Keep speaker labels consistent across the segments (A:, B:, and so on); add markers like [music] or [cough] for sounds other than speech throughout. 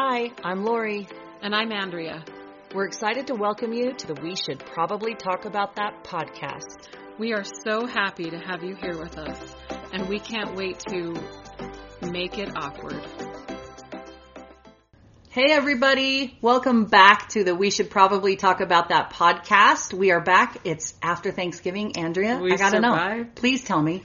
A: Hi, I'm Lori.
B: And I'm Andrea.
A: We're excited to welcome you to the We Should Probably Talk About That podcast.
B: We are so happy to have you here with us, and we can't wait to make it awkward.
A: Hey everybody, welcome back to the We Should Probably Talk About That podcast. We are back. It's after Thanksgiving. Andrea,
B: We
A: I gotta know.
B: survived.
A: Please tell me.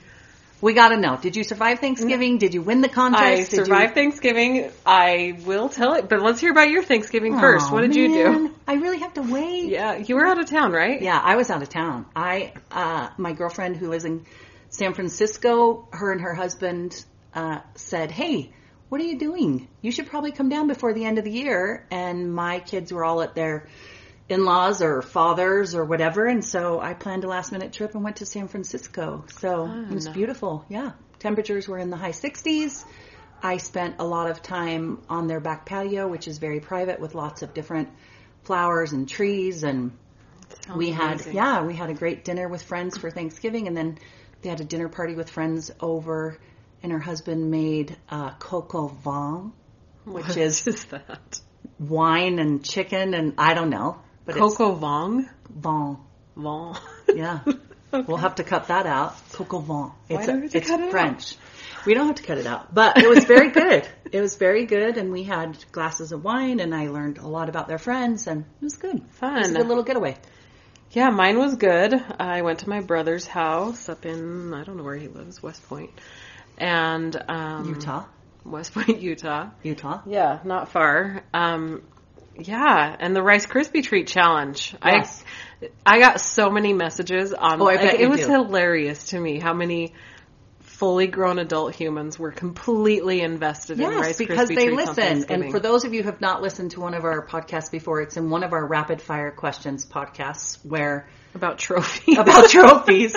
A: We gotta know. Did you survive Thanksgiving? Did you win the contest?
B: I
A: Did
B: survived
A: you...
B: Thanksgiving. I will tell it, but let's hear about your Thanksgiving first. What did you do?
A: I really have to wait.
B: Yeah, you were out of town, right?
A: Yeah, I was out of town. I, uh, my girlfriend who lives in San Francisco, her and her husband, uh, said, Hey, what are you doing? You should probably come down before the end of the year. And my kids were all at their in-laws or fathers or whatever. And so I planned a last minute trip and went to San Francisco. So it was beautiful. Yeah. Temperatures were in the high 60s. I spent a lot of time on their back patio, which is very private with lots of different flowers and trees and
B: Sounds
A: we had
B: amazing.
A: yeah we had a great dinner with friends for thanksgiving and then they had a dinner party with friends over and her husband made uh, coco vin which is
B: is that?
A: wine and chicken and i don't know but
B: Coco Vong?
A: vin
B: Vong.
A: yeah [laughs] we'll have to cut that out coco vin it's,
B: do we have to
A: it's
B: cut it out?
A: french we don't have to cut it out but it was very [laughs] good it was very good and we had glasses of wine and i learned a lot about their friends and it was good it was a
B: Fun.
A: good little getaway
B: Yeah, mine was good. I went to my brother's house up in I don't know where he lives, West Point, and um,
A: utah
B: West Point, [laughs] Utah.
A: utah
B: Yeah, not far. Um, yeah, and the Rice Krispie treat challenge.
A: Yes.
B: I I got so many messages on.
A: Oh, I
B: like, it was
A: do.
B: hilarious to me how many fully grown adult humans were completely invested in
A: Yes,
B: Rice
A: because
B: Krispie
A: they listen. And for those of you who have not listened to one of our podcasts before, it's in one of our rapid fire questions podcasts where
B: about trophies.
A: about [laughs] trophies.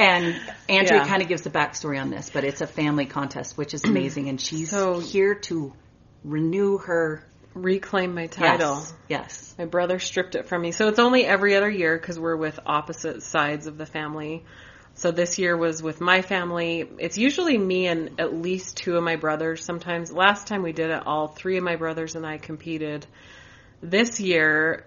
A: And Andrea
B: Yeah.
A: kind of gives the backstory on this, but it's a family contest, which is [clears throat] amazing. And she's
B: So-
A: here to renew her
B: reclaim my title.
A: Yes. yes.
B: My brother stripped it from me. So it's only every other year because we're with opposite sides of the family. So this year was with my family. It's usually me and at least two of my brothers. Sometimes last time we did it, all three of my brothers and I competed. This year,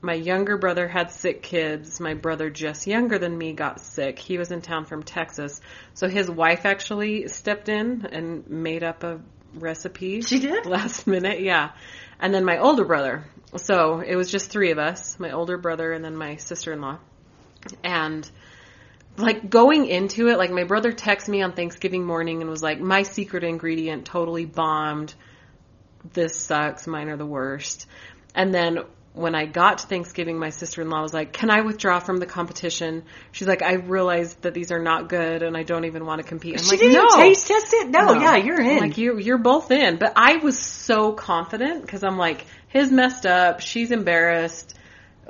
B: my younger brother had sick kids. My brother just younger than me got sick. He was in town from Texas. So his wife actually stepped in and made up a recipe.
A: She did?
B: Last minute, yeah. And then my older brother. So it was just three of us, my older brother and then my sister-in-law. And like going into it, like my brother texted me on Thanksgiving morning and was like, my secret ingredient totally bombed. This sucks. Mine are the worst. And then when I got to Thanksgiving, my sister-in-law was like, can I withdraw from the competition? She's like, I realized that these are not good and I don't even want to compete. I'm
A: She
B: like,
A: didn't
B: no.
A: taste test it? No,
B: No.
A: yeah, you're in.
B: I'm Like you, you're both in. But I was so confident because I'm like, his messed up. She's embarrassed.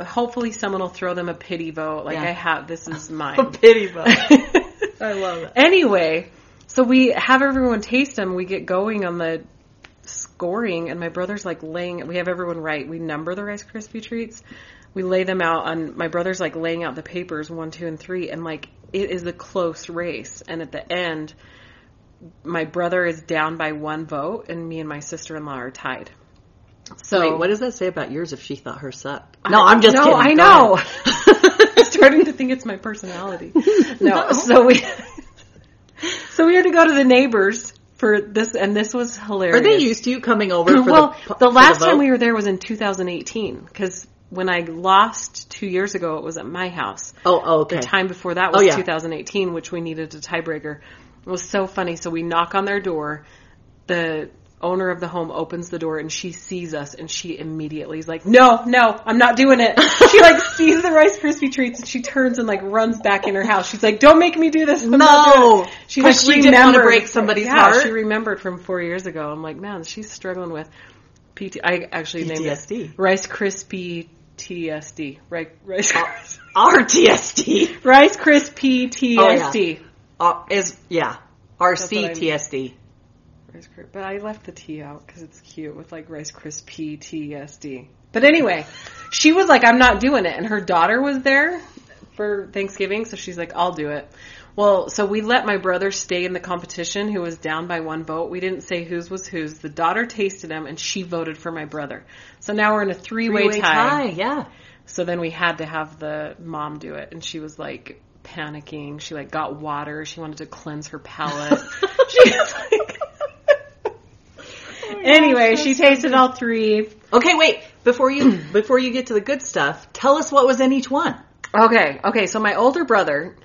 B: Hopefully, someone will throw them a pity vote. Like
A: Yeah.
B: I have, this is [laughs]
A: a pity vote. [laughs] I love it.
B: anyway, so we have everyone taste them. We get going on the scoring, and my brother's like laying. We have everyone write. We number the Rice Krispie treats. We lay them out on. My brother's like laying out the papers one, two, and three, and like it is a close race. And at the end, my brother is down by one vote, and me and my sister in law are tied. So
A: Wait, what does that say about yours if she thought her sucked? No, I'm just
B: no,
A: kidding.
B: I
A: Go
B: know. [laughs] I'm starting to think it's my personality. [laughs] No, so we [laughs] so we had to go to the neighbors for this, and this was hilarious.
A: Are they used to you coming over for
B: well,
A: the
B: the, last
A: vote?
B: time we were there was in 2018 because when I lost two years ago, it was at my house.
A: Oh, oh, okay.
B: The time before that oh, was
A: Oh, yeah.
B: 2018, which we needed a tiebreaker. It was so funny. So we knock on their door. The owner of the home opens the door and she sees us and she immediately is like, no, no, I'm not doing it. [laughs] she like sees the Rice Krispie treats and she turns and like runs back in her house. She's like, don't make me do this. I'm
A: No,
B: it." She like
A: she didn't wanna break somebody's
B: yeah,
A: heart?
B: She remembered from four years ago. I'm like, man, she's struggling with PT. I actually named
A: PTSD.
B: it Rice Krispie TSD. Right, Rice Krispie.
A: RTSD
B: Rice Krispie
A: Oh, yeah. Uh, is yeah
B: what I mean.
A: RCTSD.
B: Rice Kris- but I left the T out because it's cute with like Rice Krispie TSD. But anyway, she was like, I'm not doing it. And her daughter was there for Thanksgiving, so she's like, I'll do it. Well, so we let my brother stay in the competition who was down by one vote. We didn't say whose was whose. The daughter tasted them and she voted for my brother. So now we're in a three-way,
A: Three-way
B: tie.
A: yeah.
B: So then we had to have the mom do it and she was like panicking. She like got water. She wanted to cleanse her palate. [laughs] she was like Anyway, she tasted all three.
A: Okay, wait. Before you before you get to the good stuff, tell us what was in each one.
B: Okay, okay. So my older brother,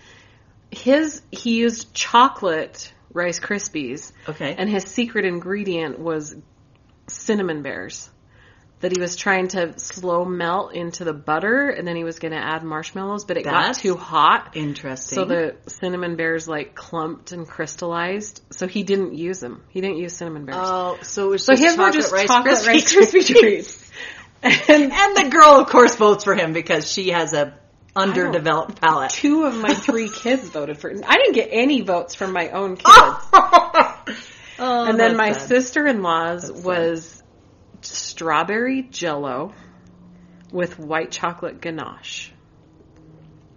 B: his he used chocolate Rice Krispies,
A: Okay.
B: and his secret ingredient was cinnamon bears that he was trying to slow melt into the butter, and then he was going to add marshmallows, but it
A: That's
B: got too hot.
A: Interesting.
B: So the cinnamon bears like clumped and crystallized. So he didn't use them. He didn't use cinnamon bears.
A: Oh, so it was
B: so
A: just
B: his were just
A: Rice
B: chocolate Rice Krispie treats. [laughs] and
A: And the girl, of course, votes for him because she has a underdeveloped palate.
B: two of my [laughs] three kids voted for. him. I didn't get any votes from my own [laughs] kids.
A: Oh,
B: and then my sister-in-law's
A: That's sad.
B: was strawberry jello with white chocolate ganache.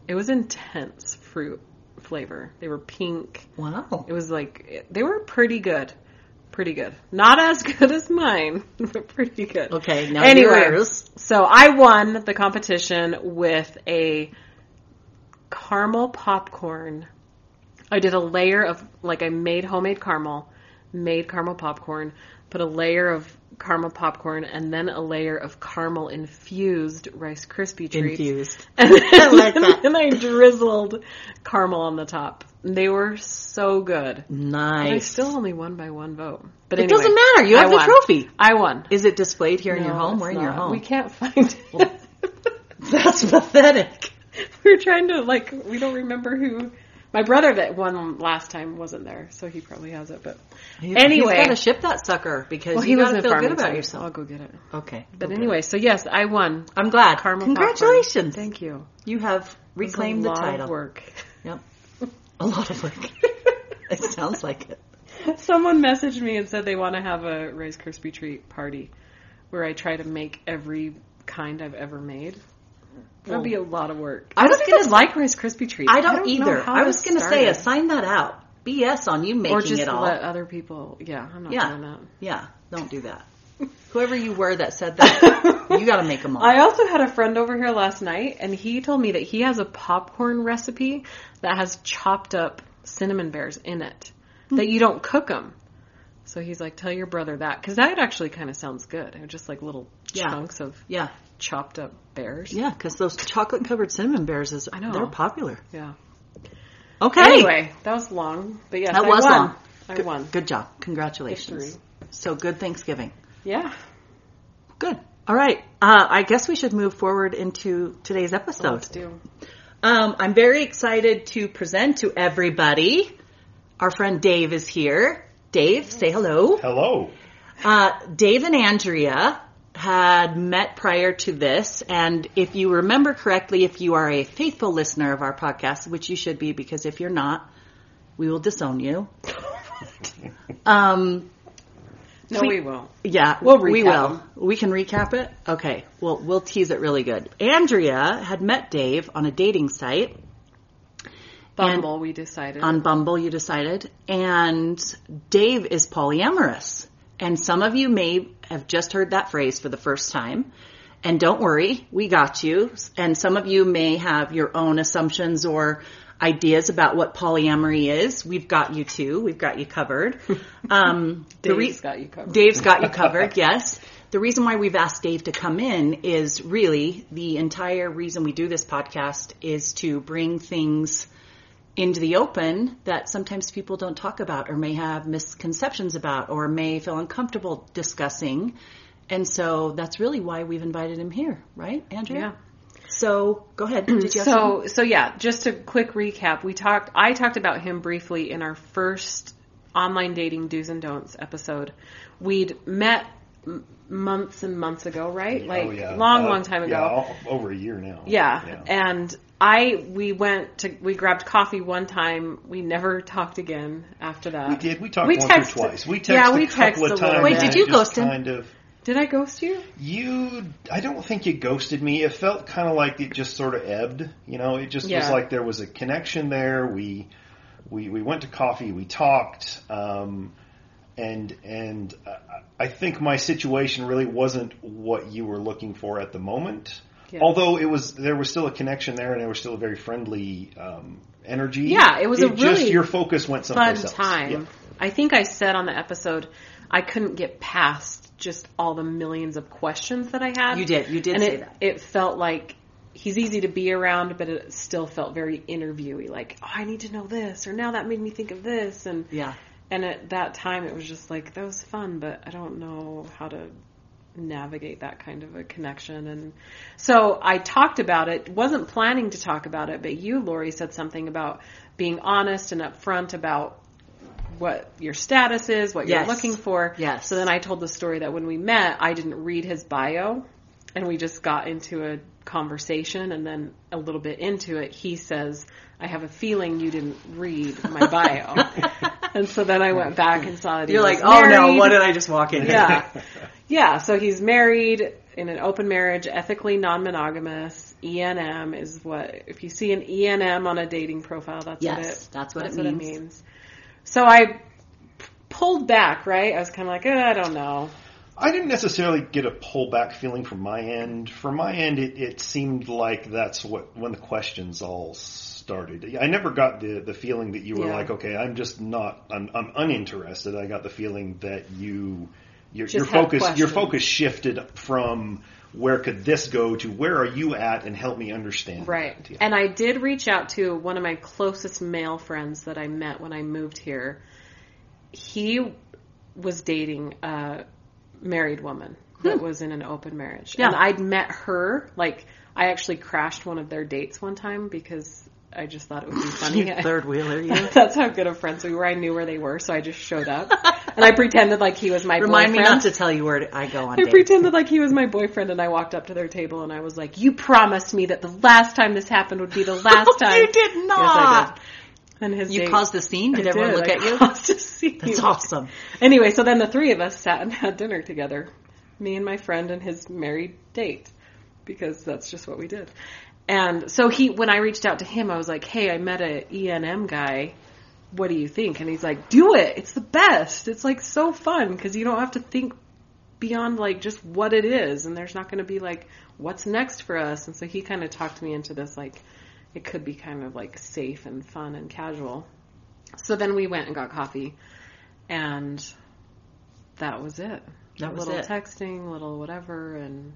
B: It was intense fruit flavor. They were pink.
A: Wow.
B: It was like they were pretty good. Pretty good. Not as [laughs] good as mine, but pretty good.
A: Okay, now
B: Anyway.
A: yours.
B: So I won the competition with a caramel popcorn. I did a layer of, like, I made homemade caramel, made caramel popcorn, put a layer of caramel popcorn, and then a layer of caramel infused Rice Krispie treats.
A: Infused. [laughs]
B: And then,
A: I like that.
B: and I drizzled caramel on the top. They were so good. Nice. But I still only won by one vote. But
A: it
B: anyway,
A: doesn't matter. You
B: I
A: have the
B: won.
A: trophy.
B: I won.
A: Is it displayed here in your home? We're in your home.
B: We can't find it. [laughs]
A: That's pathetic. [laughs]
B: We're trying to like we don't remember who my brother that won last time wasn't there, so he probably has it. But
A: He's-
B: Anyway.
A: he's got to ship that sucker because
B: well,
A: you got to feel good about yourself.
B: I'll go get it.
A: Okay.
B: But anyway, so yes, I won.
A: I'm glad.
B: Caramel
A: Congratulations.
B: popcorn. Thank you.
A: You have reclaimed
B: a
A: the
B: lot
A: title.
B: Of work.
A: Yep. A lot of work. [laughs] it sounds like it.
B: Someone messaged me and said they want to have a Rice Krispie treat party where I try to make every kind I've ever made. That'd be a lot of work.
A: I was
B: don't
A: gonna
B: like Rice Krispie treats.
A: I don't,
B: know
A: either.
B: how
A: I was
B: to
A: going to
B: start
A: say, assign that out. BS on you making
B: or just
A: it all.
B: let other people. Yeah, I'm not
A: Yeah.
B: doing that.
A: Yeah, don't do that. [laughs] Whoever you were that said that, [laughs] you got to make them all.
B: I also had a friend over here last night, and he told me that he has a popcorn recipe that has chopped up cinnamon bears in it. Hmm. That you don't cook them. So he's like, tell your brother that because that actually kind of sounds good. Just like little
A: Yeah.
B: chunks of
A: yeah,
B: chopped up bears.
A: yeah, because those chocolate covered cinnamon bears is
B: I know.
A: they're popular.
B: Yeah.
A: Okay,
B: Anyway, that was long, but yes,
A: that
B: I
A: was
B: won.
A: long.
B: I
A: Good,
B: won.
A: Good job. Congratulations.
B: Victory.
A: So good Thanksgiving.
B: Yeah.
A: Good. All right. Uh, I guess we should move forward into today's episode.
B: Let's do.
A: Um, I'm very excited to present to everybody. Our friend Dave is here. Dave, say hello.
C: Hello.
A: Uh, Dave and Andrea had met prior to this, and if you remember correctly, if you are a faithful listener of our podcast, which you should be, because if you're not, we will disown you. [laughs] Um,
B: No,
A: We-
B: we will.
A: yeah,
B: We'll
A: we will.
B: them.
A: We can recap it. Okay, we'll we'll tease it really good. Andrea had met Dave on a dating site
B: Bumble, we decided.
A: on Bumble. You decided, and Dave is polyamorous. And some of you may have just heard that phrase for the first time. And don't worry, we got you. And some of you may have your own assumptions or ideas about what polyamory is. We've got you too. We've got you covered. [laughs] Um, the re-
B: got you covered.
A: Dave's got you covered, yes. The reason why we've asked Dave to come in is really the entire reason we do this podcast is to bring things into the open that sometimes people don't talk about or may have misconceptions about or may feel uncomfortable discussing. And so that's really why we've invited him here, right, Andrea?
B: Yeah.
A: So go ahead. Did you have something?
B: so so yeah, just a quick recap. We talked. I talked about him briefly in our first online dating do's and don'ts episode. We'd met m- months and months ago, right? Like
C: oh, yeah.
B: long,
C: Uh,
B: long time ago.
C: Yeah, all- over a year now.
B: Yeah. And I we went to we grabbed coffee one time. We never talked again after that.
C: we did. We talked
B: We
C: once
B: texted-
C: or twice. We texted
B: yeah, we
C: a couple
B: texted a
C: of
B: little
C: times.
A: Wait, did you ghost him?
C: Kind of.
B: Did I ghost you?
C: You, I don't think you ghosted me. It felt kind of like it just sort of ebbed. You know, it just was like there was a connection there. We we we went to coffee. We talked. Um, and and uh, I think my situation really wasn't what you were looking for at the moment.
B: Yeah.
C: Although it was, there was still a connection there, and there was still a very friendly um, energy.
B: Yeah, it was a
C: just
B: really
C: your focus went
B: fun
C: someplace else.
B: time.
C: Yeah.
B: I think I said on the episode I couldn't get past just all the millions of questions that I had.
A: You did. You did
B: and
A: say
B: it,
A: that.
B: It felt like he's easy to be around, but it still felt very interviewy. Like, oh, I need to know this, or now that made me think of this, and
A: Yeah.
B: And at that time it was just like that was fun, but I don't know how to navigate that kind of a connection. And so I talked about it. Wasn't planning to talk about it, but you, Lori, said something about being honest and upfront about what your status is, what
A: Yes.
B: you're looking for.
A: Yes.
B: So then I told the story that when we met, I didn't read his bio, and we just got into a conversation, and then a little bit into it, he says, "I have a feeling you didn't read my bio." [laughs] and so then I went back and saw that
A: You're like, oh no, what did I just walk in?
B: Yeah. [laughs] Yeah, so he's married in an open marriage, ethically non-monogamous. ENM is what if you see an ENM on a dating profile, that's what
A: Yes,
B: it
A: that's what it
B: what it
A: means.
B: means. So i pulled back, right? I was kind of like, eh, I don't know.
C: I didn't necessarily get a pullback feeling from my end. From my end, it, it seemed like that's what when the questions all started. I never got the the feeling that you were
B: Yeah.
C: like, okay, I'm just not, I'm, I'm uninterested. I got the feeling that you, your, your focus, your focus shifted from where could this go to where are you at, and help me understand.
B: Right.
C: Yeah.
B: And I did reach out to one of my closest male friends that I met when I moved here. He was dating a married woman hmm. that was in an open marriage.
A: Yeah.
B: And I'd met her, like, I actually crashed one of their dates one time because I just thought it would be [laughs] funny.
A: Third wheeler, you. [laughs]
B: That's how good of friends we were. I knew where they were, so I just showed up. [laughs] and I pretended like he was my boyfriend.
A: Remind me not to tell you where I go on
B: I
A: dates.
B: pretended like he was my boyfriend, and I walked up to their table, and I was like, "You promised me that the last time this happened would be the last time."
A: you did
B: Yes, I
A: not.
B: did. And his
A: You
B: date-
A: caused the scene. Did
B: I
A: everyone
B: did.
A: look
B: I
A: at you?
B: caused a scene.
A: That's awesome.
B: Anyway, so then the three of us sat and had dinner together, me and my friend and his married date, because that's just what we did. And so he, when I reached out to him, I was like, "Hey, I met a ENM guy. What do you think?" And he's like, "Do it. It's the best. It's like so fun because you don't have to think beyond like just what it is, and there's not going to be like what's next for us." And so he kind of talked me into this like it could be kind of like safe and fun and casual. So then we went and got coffee, and that was it.
A: That was
B: little
A: it.
B: texting, little whatever, and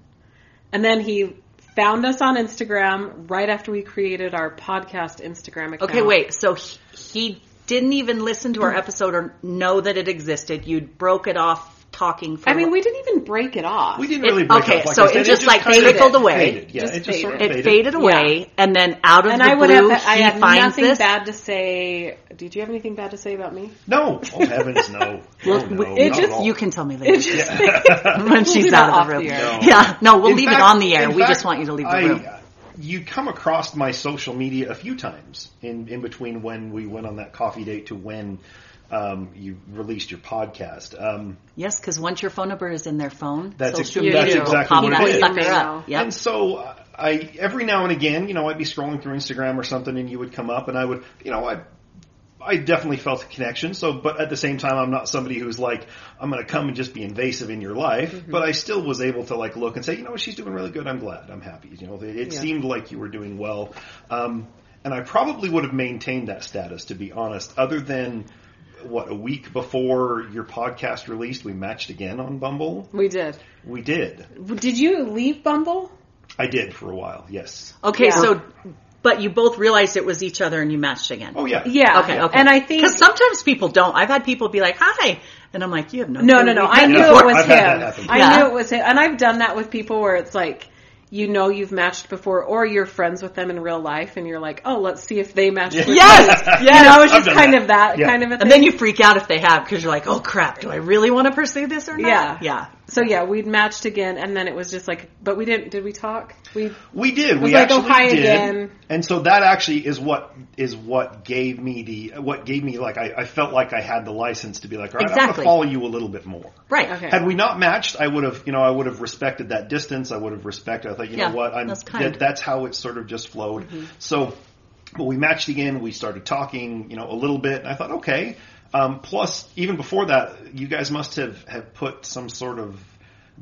B: and then he found us on Instagram right after we created our podcast Instagram account.
A: Okay, wait. So he, he didn't even listen to our hmm. episode or know that it existed. You broke it off talking. For
B: I mean, we didn't even break it off.
C: we didn't
A: It-
C: really break
A: okay,
C: up like
A: so
C: I said.
A: it just, like,
C: kind of
A: trickled away.
C: Faded. Yeah,
B: Just
C: it just sort of
B: faded.
A: it
C: faded.
A: faded away, and then out of
B: and
A: the
B: I would
A: blue,
B: have. I
A: he
B: had
A: finds
B: nothing
A: this.
B: bad to say. Did you have anything bad to say about me?
C: No, oh heavens, no.
A: Well,
C: oh, no,
B: it just-
A: You can tell me later [laughs]
B: It [laughs] just
A: when
B: We'll
A: she's out of the room.
B: the.
C: No.
A: Yeah, no, we'll
C: In
A: leave
C: fact-
A: it on the air. We
C: fact,
A: just want you to leave the
C: I,
A: room.
C: You come across my social media a few times in, in between when we went on that coffee date to when um, you released your podcast. Um,
A: Yes, because once your phone number is in their phone,
C: That's
A: social
C: ex-
A: media
C: that's
A: will
C: exactly
A: pop
C: what it is.
A: up. Yep.
C: And so uh, I every now and again, you know, I'd be scrolling through Instagram or something, and you would come up, and I would, you know, I. I definitely felt a connection. So, but at the same time, I'm not somebody who's like, I'm going to come and just be invasive in your life.
B: Mm-hmm.
C: But I still was able to like look and say, you know, she's doing really good. I'm glad. I'm happy. You know, it, it
B: Yeah.
C: seemed like you were doing well. Um, and I probably would have maintained that status, to be honest, other than what a week before your podcast released, we matched again on Bumble.
B: We did.
C: We did.
B: Did you leave Bumble?
C: I did for a while. Yes.
A: Okay,
B: Yeah.
A: so but you both realized it was each other and you matched again.
C: Oh yeah.
B: Yeah.
A: Okay, okay.
B: And I think
A: because sometimes people don't. I've had people be like, "Hi," and I'm like, "You have no."
B: No, no, no. I knew it was
C: I've
B: him.
C: had that happen.
B: I
A: Yeah.
B: knew it was him. And I've done that with people where it's like, you know you've matched before or you're friends with them in real life and you're like, oh, let's see if they match with
A: Yes,
B: me.
A: yes.
B: You know, it's
C: I've
B: just kind
C: that.
B: of that
C: Yeah.
B: kind of a thing.
A: And then you freak out if they have because you're like, "Oh crap, do I really want to pursue this or not?"
B: Yeah.
A: yeah.
B: So yeah, we'd matched again and then it was just like, but we didn't, did we talk? We,
C: We did. We
B: like, oh,
C: actually
B: hi
C: did.
B: again.
C: And so that actually is what is what gave me the what gave me like I, I felt like I had the license to be like, all right, I'm
A: Exactly.
C: gonna follow you a little bit more.
A: Right.
B: Okay.
C: Had we not matched, I would have, you know, I would have respected that distance. I would have respected. I thought, you
A: Yeah,
C: know what, I'm
A: that's kind.
C: that, that's how it sort of just flowed. Mm-hmm. So but we matched again. We started talking, you know, a little bit, and I thought, okay. Um, plus, even before that, you guys must have have put some sort of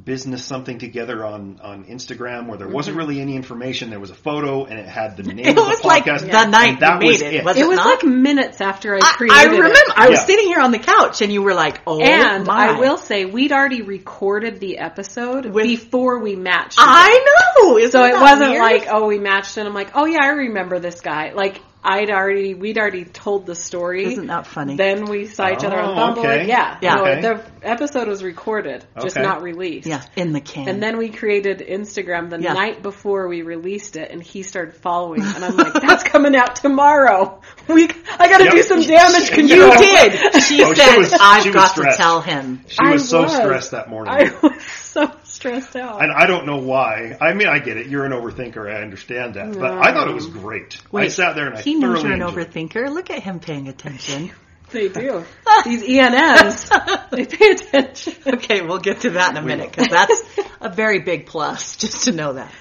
C: business something together on on Instagram where there wasn't really any information. There was a photo and it had the name
A: Mm-hmm. It
C: of the
A: was
C: podcast.
A: like the night
C: and that
A: you
C: was
A: made it,
C: it.
A: was
B: It was
A: not?
B: like minutes after I
A: I,
B: created
A: I remember.
B: it.
A: I was
C: Yeah.
A: sitting here on the couch, and you were like, "Oh
B: And
A: my!"
B: I will say we'd already recorded the episode
A: With-
B: before we matched.
A: I know. Isn't
B: so it
A: that
B: wasn't
A: weird?
B: like oh we matched and I'm like oh yeah I remember this guy like I'd already we'd already told the story.
A: Isn't that funny?
B: Then we saw each other on
C: Oh,
B: Bumble.
C: okay.
B: Yeah,
A: Yeah.
B: No,
C: Okay.
B: the episode was recorded, just
C: Okay.
B: not released.
A: yeah, in the can.
B: And then we created Instagram the
A: Yeah.
B: night before we released it, and he started following. And I'm like, "That's coming out tomorrow. [laughs] We, I got to
C: Yep.
B: do some damage
C: You
B: control."
A: you did. She
C: Oh, she
A: said,
C: was-
A: "I've
C: she was
A: got to tell him."
C: She
B: I
C: was so
B: was.
C: stressed that morning.
B: I was so stressed out.
C: and I don't know why. I mean, I get it. You're an overthinker. I understand that. But I thought it was great. I sat there and I
A: he knows
C: thoroughly
A: you're an
C: enjoyed it.
A: overthinker. Look at him paying attention. [laughs]
B: They do. [laughs] These ENMs, they pay attention. [laughs]
A: okay, we'll get to that in a minute because that's a very big plus. Just to know that.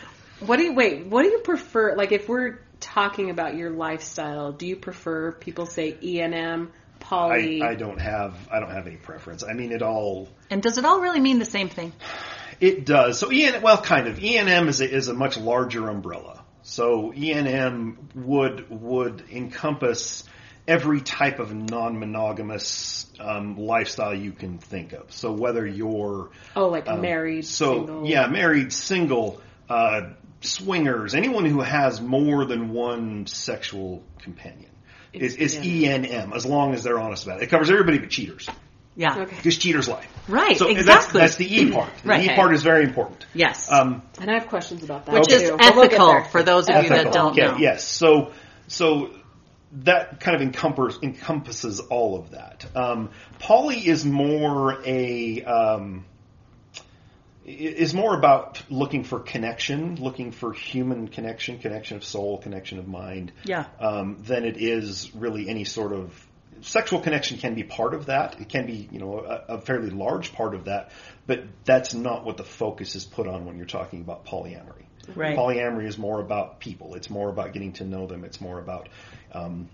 B: What do you wait? What do you prefer? Like, if we're talking about your lifestyle, do you prefer people say ENM,
C: I,
B: poly?
C: I don't have I don't have any preference. I mean, it all
A: And does it all really mean the same thing? [sighs]
C: It does. So EN, well, kind of. ENM is a, is a much larger umbrella. So ENM would would encompass every type of non-monogamous um, lifestyle you can think of. So whether you're
B: oh, like
C: um,
B: married,
C: so
B: single.
C: yeah, married, single, uh, swingers, anyone who has more than one sexual companion is, is ENM. As long as they're honest about it, it covers everybody but cheaters
A: Yeah.
B: Okay.
C: because cheaters lie.
A: Right.
C: So
A: exactly.
C: that's, that's the E part. The
A: Right.
C: E part is very important.
A: yes.
C: Um,
B: And I have questions about that.
A: Which
B: too,
A: is
B: but we'll
A: ethical
B: there.
A: for those of you that don't
C: okay,
A: know.
C: Yes. So so that kind of encompasses, encompasses all of that. Um, poly is more a um, is more about looking for connection, looking for human connection, connection of soul, connection of mind.
A: Yeah.
C: Um, than it is really any sort of sexual connection can be part of that. It can be you know a, a fairly large part of that, but that's not what the focus is put on when you're talking about polyamory.
A: Right.
C: Polyamory is more about people. It's more about getting to know them. It's more about um,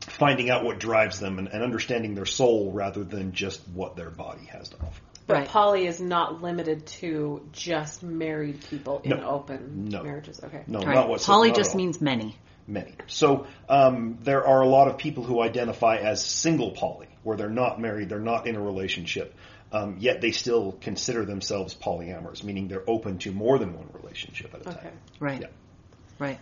C: finding out what drives them and, and understanding their soul rather than just what their body has to offer.
B: But
A: Right.
B: poly is not limited to just married people in
C: No.
B: open
C: No.
B: marriages. Okay.
C: No,
A: Right.
C: not whatsoever.
A: Poly
C: not
A: just means many.
C: Many. So um, there are a lot of people who identify as single poly, where they're not married, they're not in a relationship, um, yet they still consider themselves polyamorous, meaning they're open to more than one relationship at a
B: Okay.
C: time.
A: Right.
C: Yeah.
A: Right.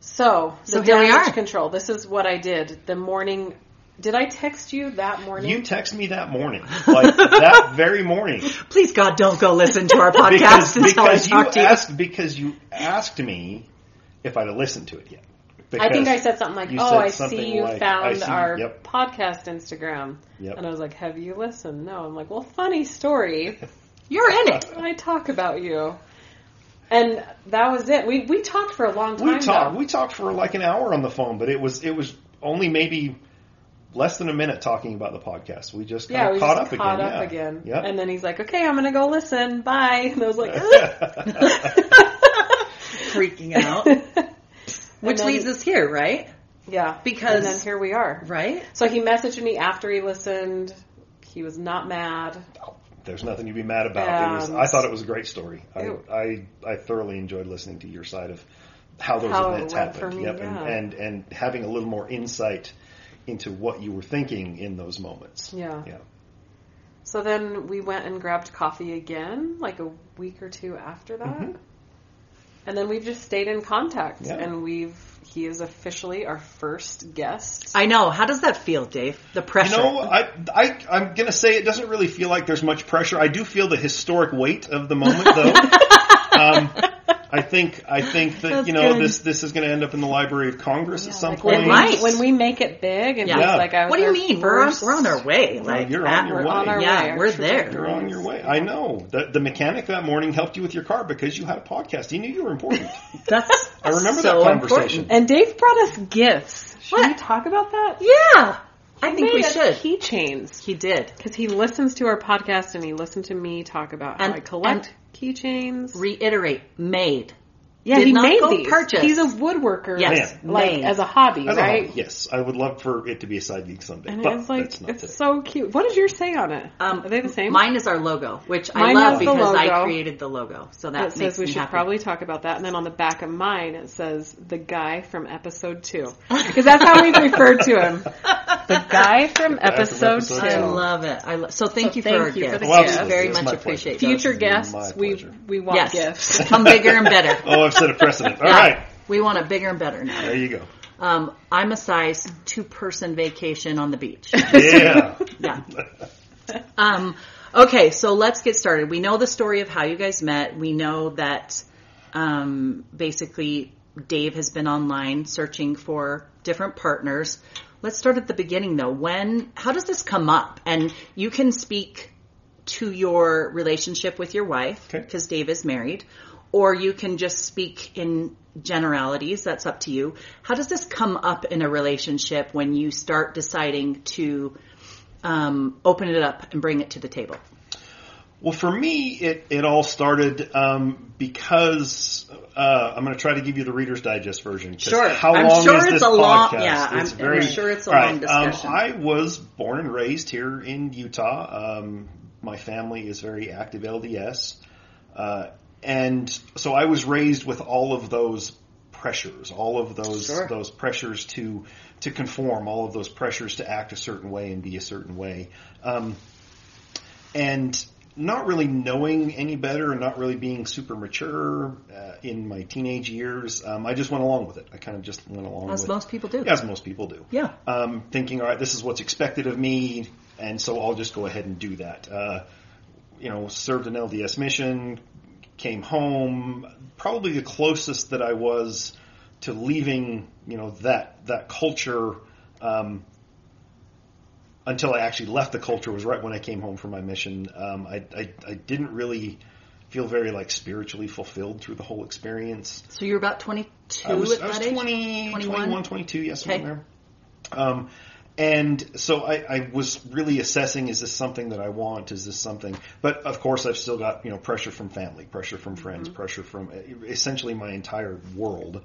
B: So,
A: So
B: the
A: here we
B: damage
A: are.
B: control. This is what I did the morning. Did I text you that morning?
C: You text me that morning, like that [laughs] very morning,
A: Please God, don't go listen to our podcast
C: because,
A: until I
C: because you
A: talk to you.
C: asked because you asked me if I'd have listened to it yet.
B: I think I said something like, "Oh, I see you
C: like,
B: found
C: see-
B: our
C: yep.
B: podcast Instagram,"
C: Yep.
B: and I was like, "Have you listened?" No. I'm like, "Well, funny story.
A: You're in it.
B: I talk about you," and that was it. We we talked for a long time.
C: we talked
B: though.
C: we talked for like an hour on the phone, but it was it was only maybe less than a minute talking about the podcast. We just kind
B: yeah,
C: of
B: we
C: caught
B: just
C: up
B: caught
C: again.
B: up
C: yeah.
B: again.
C: Yeah.
B: And then he's like, "Okay, I'm gonna go listen. Bye." And I was like, [laughs] [laughs] [laughs]
A: Freaking out. Which
B: then-
A: leads us here, right?
B: "Yeah,"
A: Because-
B: and then here we are.
A: Right?
B: So he messaged me after he listened. He was not mad.
C: There's nothing to be mad about. It was, I thought it was a great story. I, I I thoroughly enjoyed listening to your side of how those
B: How
C: events happened.
B: me,
C: yep,
B: yeah.
C: and, and and having a little more insight into what you were thinking in those moments.
B: Yeah.
C: Yeah.
B: So then we went and grabbed coffee again, like a week or two after that.
C: Mhm.
B: And then we've just stayed in contact.
C: Yeah.
B: And we've, he is officially our first guest.
A: I know. How does that feel, Dave? The
C: You
A: pressure.
C: know, I, I, I'm going to say it doesn't really feel like there's much pressure. I do feel the historic weight of the moment, though. [laughs] um, I think, I think that
A: That's
C: you know
A: good.
C: this this is going to end up in the Library of Congress at some
B: Like,
C: point.
B: when,
A: Right.
B: we, when we make it big and
A: Yeah.
B: it's like I
A: what do you mean? We're on, we're on our way. Like
C: you're on your way.
B: on our
A: Yeah,
B: way.
A: We're there.
B: trajectory
C: You're on your way. I know. The, the mechanic that morning helped you with your car because you had a podcast. He knew you were important. [laughs]
A: That's
C: I remember
A: so
C: that conversation.
A: important.
B: And Dave brought us gifts. Should
A: What?
B: we talk about that?
A: Yeah, I think we should.
B: Keychains.
A: He did.
B: Because he listens to our podcast and he listened to me talk about how
A: And-
B: I collect keychains.
A: Reiterate, made.
B: Yeah,
A: Did
B: he
A: not
B: made
A: go
B: these.
A: purchase.
B: He's a woodworker.
A: Yes,
B: like
A: made.
B: as a hobby,
C: As a
B: right?
C: hobby, yes, I would love for it to be a side gig someday,
B: And
C: but
B: it's like
C: that's not
B: it's
C: today.
B: so cute. What does yours say on it?
A: Um,
B: Are they the same?
A: Mine is our logo, which I love
B: has the
A: because I created the logo. So that
B: it
A: makes
B: says we
A: me
B: should
A: happy.
B: probably talk about that. And then on the back of mine, it says the guy from episode two, because that's how we [laughs] referred to him. The guy from episode
C: episode
B: two.
A: I love it. I lo- so thank
B: So
A: you for
B: thank
A: our
B: you for
A: gift.
B: the
C: Well,
B: gift.
A: Very much appreciate
B: Future guests, we we want gifts.
A: become bigger and better. [laughs]
C: Set a precedent. All right,
A: We want it bigger and better now.
C: there you go.
A: Um, I'm a size two person vacation on the beach.
C: Yeah. [laughs]
A: Yeah. Um, okay, so let's get started. We know the story of how you guys met. We know that um, basically Dave has been online searching for different partners. Let's start at the beginning though. When, how does this come up? And you can speak to your relationship with your wife
C: Okay.
A: because Dave is married, or you can just speak in generalities. That's up to you. How does this come up in a relationship when you start deciding to um, open it up and bring it to the table?
C: Well, for me, it, it all started um, because uh, I'm going to try to give you the Reader's Digest version.
A: Sure.
C: How
A: I'm
C: long
A: sure
C: is
A: it's
C: this
A: a long-
C: podcast?
A: yeah, I'm-
C: It's
A: I'm
C: very,
A: sure it's a
C: All
A: long
C: um. I was born and raised here in Utah. Um, my family is very active LDS. Uh, and so I was raised with all of those pressures, all of those
A: Sure.
C: those pressures to to conform, all of those pressures to act a certain way and be a certain way. Um, and not really knowing any better and not really being super mature uh, in my teenage years, um, I just went along with it. I kind of just went along
A: As
C: with
A: most people do.
C: as most people do.
A: Yeah.
C: Um, thinking, all right, this is what's expected of me, and so I'll just go ahead and do that. Uh, you know, served an LDS mission, came home, probably the closest that I was to leaving, you know, that that culture. Um, until I actually left the culture was right when I came home from my mission. Um, I, I I didn't really feel very like spiritually fulfilled through the whole experience.
A: So you're about 22
C: I was,
A: at
C: I was
A: that age? 21?
C: 21, 22, yes,
A: Okay.
C: there. Um, and so I, I was really assessing, is this something that I want? Is this something, but of course I've still got, you know, pressure from family, pressure from friends,
A: Mm-hmm.
C: pressure from essentially my entire world,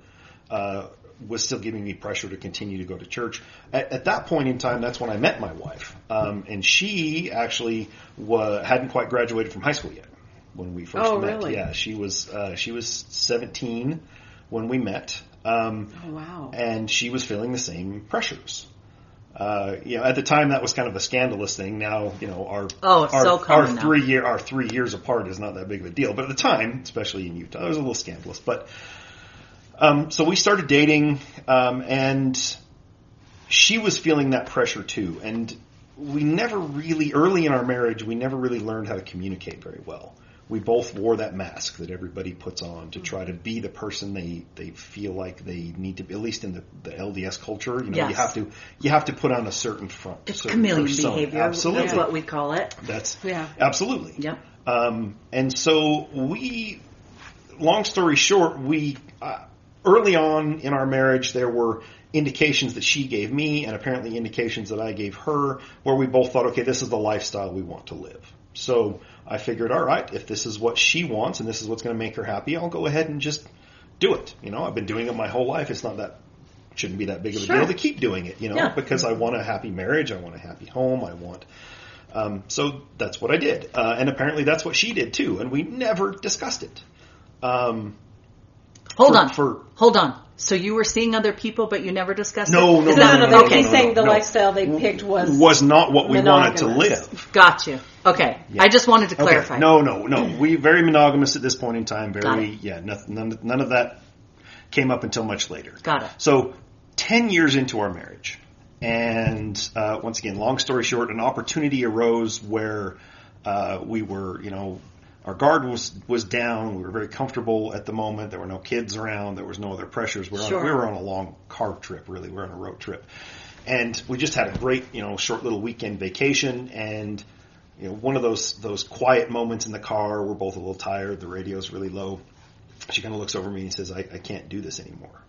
C: uh, was still giving me pressure to continue to go to church. At, at that point in time, that's when I met my wife. Um, and she actually wa- hadn't quite graduated from high school yet when we first
B: Oh,
C: met.
B: really?
C: Yeah, she was, uh, she was 17 when we met. Um,
B: Oh wow.
C: and she was feeling the same pressures. Uh, you know, at the time that was kind of a scandalous thing. Now, you know, our
A: Oh,
C: our,
A: so
C: our
A: now.
C: three year our three years apart is not that big of a deal. But at the time, especially in Utah, it was a little scandalous. But um, so we started dating, um, and she was feeling that pressure too. And we never really, early in our marriage, we never really learned how to communicate very well. We both wore that mask that everybody puts on to try to be the person they, they feel like they need to be. At least in the, the LDS culture, you know, you have to you have to put on a certain front.
A: It's
C: certain
A: chameleon
C: persona.
A: behavior.
C: Absolutely,
A: That's what we call it.
C: that's
B: Yeah.
C: absolutely.
A: Yep.
C: Um, and so we, long story short, we uh, early on in our marriage there were indications that she gave me, and apparently indications that I gave her, where we both thought, okay, this is the lifestyle we want to live. So I figured, all right, if this is what she wants and this is what's going to make her happy, I'll go ahead and just do it. You know, I've been doing it my whole life. It's not that shouldn't be that big of a
A: Sure.
C: deal to keep doing it. You know,
A: Yeah.
C: because I want a happy marriage, I want a happy home, I want um, so that's what I did, uh, and apparently that's what she did too, and we never discussed it. Um,
A: Hold
C: For-
A: on.
C: for-
A: Hold on. So you were seeing other people, but you never discussed
C: No,
A: it?
C: no,
A: Is
C: no,
A: that-
C: no,
B: no,
C: no,
B: no,
A: okay.
B: Saying the
C: no.
B: lifestyle they picked was
C: was not what we wanted to live.
A: Got you. Okay. I just wanted to clarify.
C: Okay. No, no, no. We very monogamous at this point in time. Very, yeah. Nothing, none, none of that came up until much later.
A: Got it.
C: So, ten years into our marriage, and uh, once again, long story short, an opportunity arose where uh, we were, you know, our guard was was down. We were very comfortable at the moment. There were no kids around. There was no other pressures. We were,
A: Sure.
C: on, we were on a long car trip. Really, we were on a road trip, and we just had a great, you know, short little weekend vacation. And you know, one of those those quiet moments in the car. We're both a little tired. The radio's really low. She kind of looks over me and says, I, "I can't do this anymore."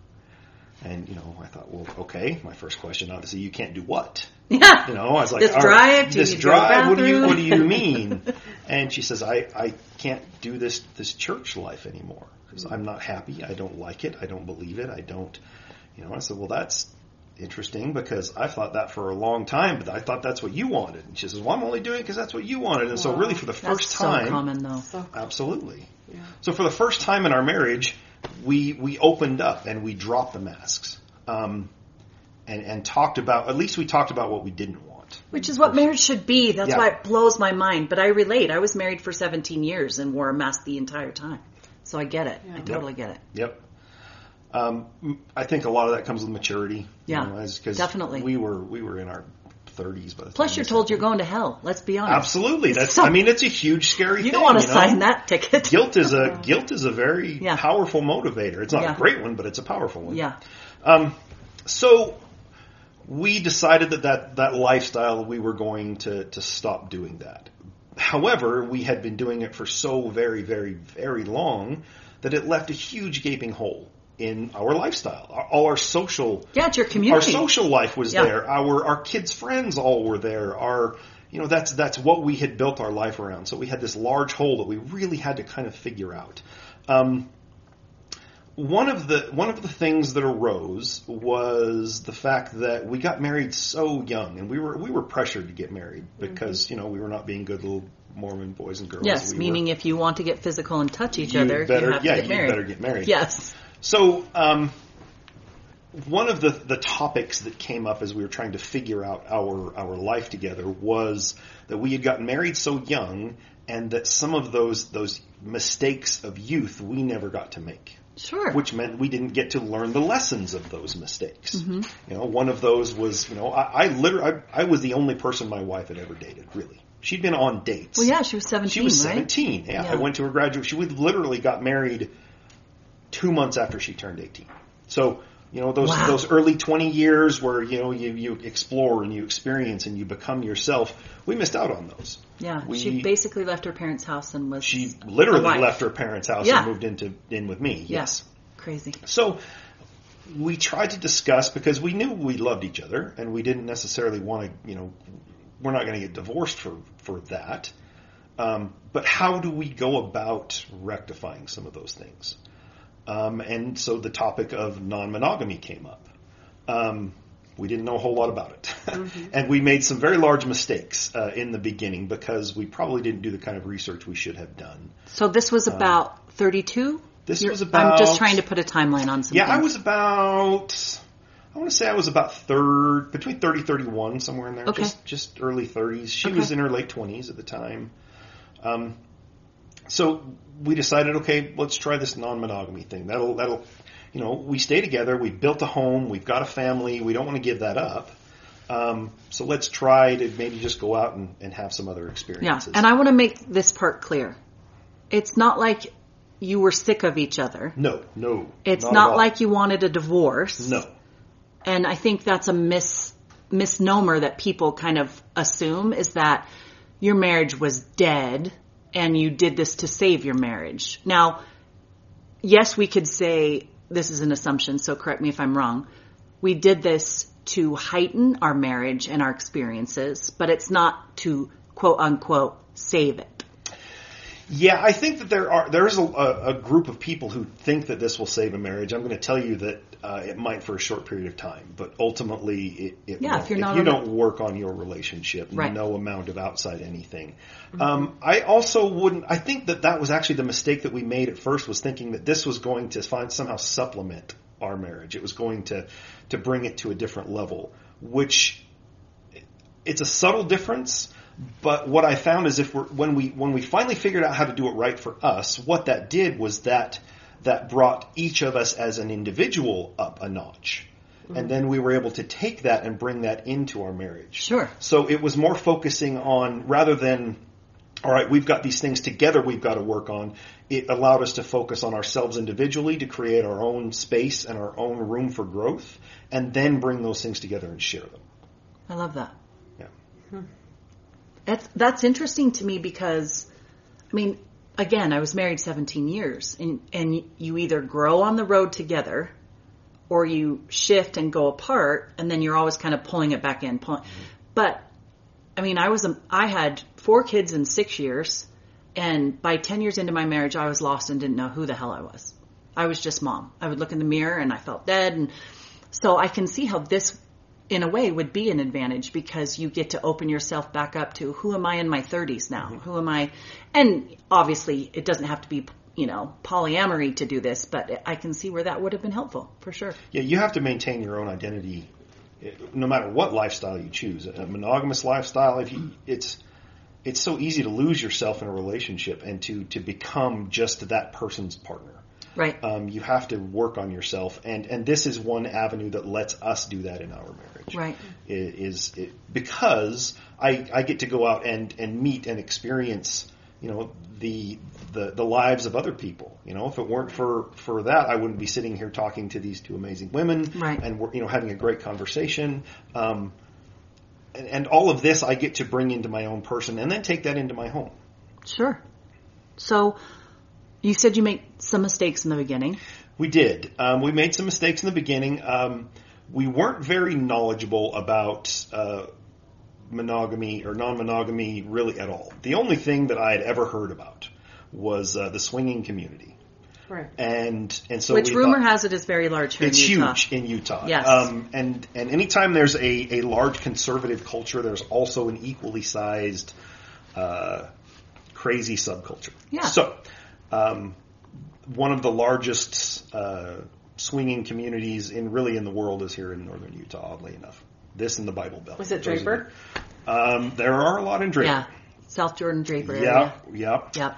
C: And you know, I thought, well, okay. My first question, obviously, you can't do what?
A: Yeah.
C: You know, I was like,
A: This
C: "All
A: drive? Do you
C: this
A: need to go to the
C: drive? What do you? What do you mean? [laughs] and she says, I I can't do this this church life anymore. because I'm not happy. I don't like it. I don't believe it. I don't, you know. I said, well, that's interesting because I thought that for a long time, but I thought that's what you wanted. And she says, well, I'm only doing it because that's what you wanted. And so really for the
A: That's
C: first
A: so
C: time,
A: common though.
B: So
C: absolutely.
B: Yeah.
C: So for the first time in our marriage, we we opened up and we dropped the masks, um, and and talked about at least we talked about what we didn't want.
A: Which is what marriage should be. That's
C: Yeah.
A: why it blows my mind. But I relate. I was married for 17 years and wore a mask the entire time. So I get it. I
B: Yeah.
A: totally get it.
C: Yep. Um, m- I think a lot of that comes with maturity.
A: Yeah,
C: because
A: definitely.
C: we were we were in our 30s by the
A: Plus,
C: time
A: you're
C: this
A: told you're going to hell. Let's be honest.
C: Absolutely. That's.
A: So-
C: I mean, it's a huge, scary
A: You
C: thing.
A: don't want to
C: know?
A: sign that ticket.
C: Guilt is a [laughs] guilt is a very
A: Yeah.
C: powerful motivator. It's not
A: Yeah.
C: a great one, but it's a powerful one.
A: Yeah.
C: Um, so we decided that, that that lifestyle we were going to to stop doing that. However, we had been doing it for so very, very, very long that it left a huge gaping hole in our lifestyle. Our- All our social
A: Yeah, it's your community.
C: our social life was
A: Yeah.
C: there. Our our kids' friends all were there. Our you know that's that's what we had built our life around. So we had this large hole that we really had to kind of figure out. Um, one of the one of the things that arose was the fact that we got married so young, and we were we were pressured to get married because you know we were not being good little Mormon boys and girls.
A: yes,
C: We were-
A: meaning if you want to get physical and touch each other,
C: better
A: you have
C: yeah
A: to get
C: you
A: married.
C: better get married.
A: Yes.
C: So, um, one of the, the topics that came up as we were trying to figure out our, our life together was that we had gotten married so young and that some of those, those mistakes of youth we never got to make.
A: Sure.
C: Which meant we didn't get to learn the lessons of those mistakes.
A: Mm-hmm.
C: You know, one of those was, you know, I, I literally, I, I was the only person my wife had ever dated, really. She'd been on dates.
A: well, yeah, she was 17,
C: She was
A: right?
C: 17. Yeah, I went to her graduate. She we literally got married two months after she turned 18. So, you know, those
A: Wow.
C: those early 20 years where, you know, you, you explore and you experience and you become yourself, we missed out on those.
A: Yeah,
C: We-
A: she basically left her parents' house and was
C: She literally left her parents' house
A: Yeah.
C: and moved into in with me.
A: Yeah.
C: Yes.
A: Crazy.
C: So we tried to discuss because we knew we loved each other and we didn't necessarily want to, you know, we're not going to get divorced for for that. Um, but how do we go about rectifying some of those things? Um, and so the topic of non-monogamy came up. Um, we didn't know a whole lot about it, [laughs] and we made some very large mistakes uh, in the beginning because we probably didn't do the kind of research we should have done.
A: So this was about 32?
C: Uh, This
A: You're-
C: was about.
A: I'm just trying to put a timeline on something.
C: Yeah, I was about. I want to say I was about third, between 30, 31, somewhere in there.
A: Okay.
C: Just, just early 30s. She
A: Okay.
C: was in her late 20s at the time. Um, so we decided, okay, let's try this non-monogamy thing. That'll, that'll, you know, we stay together. We built a home. We've got a family. We don't want to give that up. Um, so let's try to maybe just go out and, and have some other experiences.
A: Yeah, and I want to make this part clear. It's not like you were sick of each other.
C: no, no.
A: It's
C: at
A: not, like you wanted a divorce.
C: no.
A: And I think that's a mis misnomer that people kind of assume is that your marriage was dead and you did this to save your marriage. Now, yes, we could say this is an assumption, so correct me if I'm wrong. We did this to heighten our marriage and our experiences, but it's not to quote unquote save it.
C: Yeah, I think that there are there is a, a, group of people who think that this will save a marriage. I'm going to tell you that uh, it might for a short period of time, but ultimately it, it
A: Yeah,
C: won't.
A: if you're not
C: you don't work on your relationship,
A: Right.
C: no amount of outside anything.
A: Mm-hmm.
C: Um, I also wouldn't. I think that that was actually the mistake that we made at first was thinking that this was going to find somehow supplement our marriage. It was going to to bring it to a different level, which it's a subtle difference. But what I found is if we're, when we when we finally figured out how to do it right for us, what that did was that that brought each of us as an individual up a notch, mm-hmm. and then we were able to take that and bring that into our marriage.
A: Sure.
C: So it was more focusing on rather than, all right, we've got these things together we've got to work on. It allowed us to focus on ourselves individually to create our own space and our own room for growth, and then bring those things together and share them.
A: I love that.
C: Yeah. Hmm.
A: That's that's interesting to me because, I mean, again, I was married 17 years, and and you either grow on the road together, or you shift and go apart, and then you're always kind of pulling it back in. Pulling, but I mean, I was a, I had four kids in six years, and by 10 years into my marriage, I was lost and didn't know who the hell I was. I was just mom. I would look in the mirror and I felt dead. And so I can see how this, in a way, would be an advantage because you get to open yourself back up to who am I in my 30s now? Who am I? And obviously, it doesn't have to be, you know, polyamory to do this, but I can see where that would have been helpful for sure.
C: Yeah, you have to maintain your own identity, eh, no matter what lifestyle you choose. A monogamous lifestyle, if you, it's it's so easy to lose yourself in a relationship and to to become just that person's partner.
A: Right.
C: Um, you have to work on yourself, and and this is one avenue that lets us do that in our marriage.
A: Right.
C: I- Is, it, because I I get to go out and and meet and experience you know the the the lives of other people. You know, if it weren't for for that, I wouldn't be sitting here talking to these two amazing women,
A: Right.
C: And we're you know having a great conversation. Um, and, and all of this I get to bring into my own person, and then take that into my home.
A: Sure. So you said you made some mistakes in the beginning.
C: We did. Um, we made some mistakes in the beginning. Um, we weren't very knowledgeable about uh, monogamy or non-monogamy really at all. The only thing that I had ever heard about was uh, the swinging community,
B: Right.
C: and and so
A: Which
C: we
A: rumor
C: thought-
A: has it is very large here
C: it's
A: in Utah.
C: huge in Utah.
A: Yes.
C: Um, and and anytime there's a, a large conservative culture, there's also an equally sized uh, crazy subculture.
A: Yeah.
C: So, um, one of the largest uh, swinging communities in really in the world is here in northern Utah. Oddly enough, this in the Bible Belt.
B: Was it Draper?
C: Um, there are a lot in Draper.
A: Yeah. South Jordan Draper
C: Yeah.
A: area.
C: Yeah.
A: Yep.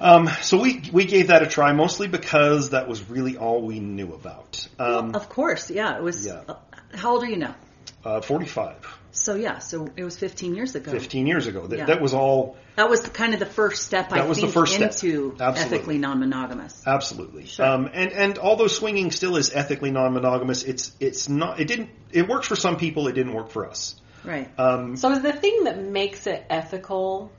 C: Um, so we we gave that a try mostly because that was really all we knew about. Um,
A: Of course, yeah. It was.
C: Yeah.
A: uh, how old are you now?
C: uh, Forty five.
A: So yeah, so it was 15 years ago.
C: 15 years ago. That,
A: Yeah.
C: that was all
A: That was kind of the first step I
C: That was the
A: think
C: first step.
A: into
C: Absolutely.
A: ethically non-monogamous.
C: absolutely.
A: Sure.
C: Um, and and although swinging still is ethically non-monogamous, it's it's not. It didn't. It works for some people. It didn't work for us.
A: Right.
C: Um,
B: So is the thing that makes it ethical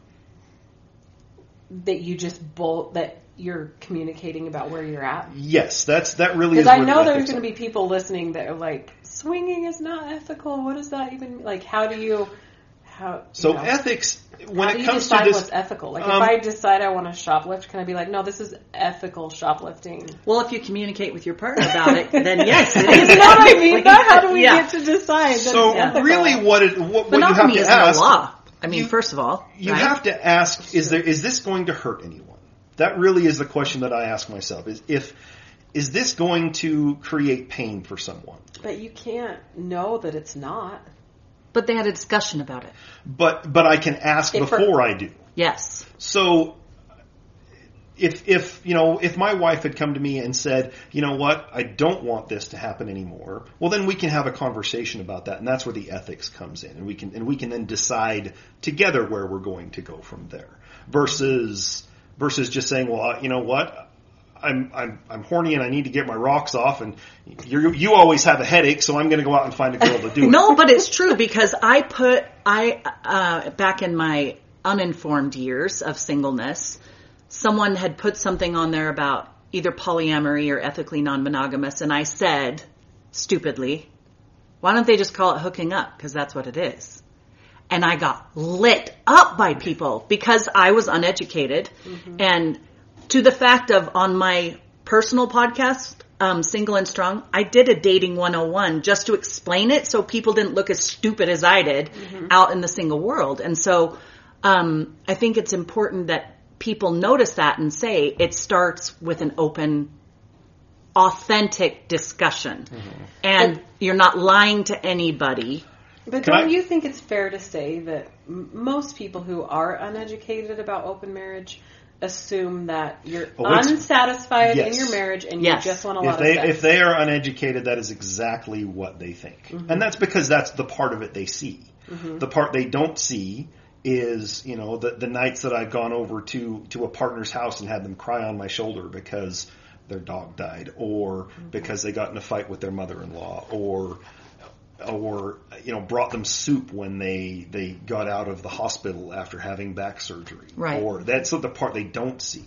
B: that you just bolt that you're communicating about where you're at?
C: yes, that's that really is.
B: Because I
C: where the
B: know there's going to be people listening that are like, swinging is not ethical. What does that even like? How do you? How
C: So
B: you know,
C: ethics, when
B: how
C: it
B: do you
C: comes to this,
B: what's ethical? Like
C: um,
B: if I decide I want to shoplift, can I be like, no, this is ethical shoplifting?
A: Well, if you communicate with your partner about it, then [laughs] yes, it is.
B: You know what I mean?
A: Like,
B: how do we
A: yeah.
B: get to decide? that
C: so
B: it's
C: really, what it what, what you have to
A: is
C: ask,
A: no law. I mean,
C: you-
A: first of all,
C: you
A: right?
C: have to ask: is there is this going to hurt anyone? That really is the question that I ask myself: is if is this going to create pain for someone?
B: But you can't know that it's not.
A: But they had a discussion about it.
C: But but I can ask
B: If for-
C: before I do.
A: Yes.
C: So if if you know if my wife had come to me and said, you know what, I don't want this to happen anymore, well then we can have a conversation about that, and that's where the ethics comes in, and we can and we can then decide together where we're going to go from there. Versus versus just saying, well, you know what. I'm, I'm I'm horny and I need to get my rocks off and you you always have a headache so I'm going to go out and find a girl to do it.
A: No, but it's true because I put I uh, back in my uninformed years of singleness, someone had put something on there about either polyamory or ethically non-monogamous, and I said stupidly, "Why don't they just call it hooking up? Because that's what it is." And I got lit up by people because I was uneducated, and to the fact of on my personal podcast, um, Single and Strong, I did a dating 101 just to explain it so people didn't look as stupid as I did out in the single world. And so um, I think it's important that people notice that and say it starts with an open, authentic discussion. And you're not lying to anybody.
B: But
C: Can
B: don't
C: I-
B: you think it's fair to say that m- most people who are uneducated about open marriage assume that you're
C: Oh,
B: unsatisfied
C: Yes.
B: in your marriage and
A: Yes.
B: you just want a lot
C: if they
B: of sex?
C: if they are uneducated, that is exactly what they think, mm-hmm. and that's because that's the part of it they see. Mm-hmm. The part they don't see is you know the the nights that I've gone over to to a partner's house and had them cry on my shoulder because their dog died, or mm-hmm. because they got in a fight with their mother-in-law, or or you know brought them soup when they they got out of the hospital after having back surgery
A: Right.
C: or that's the part they don't see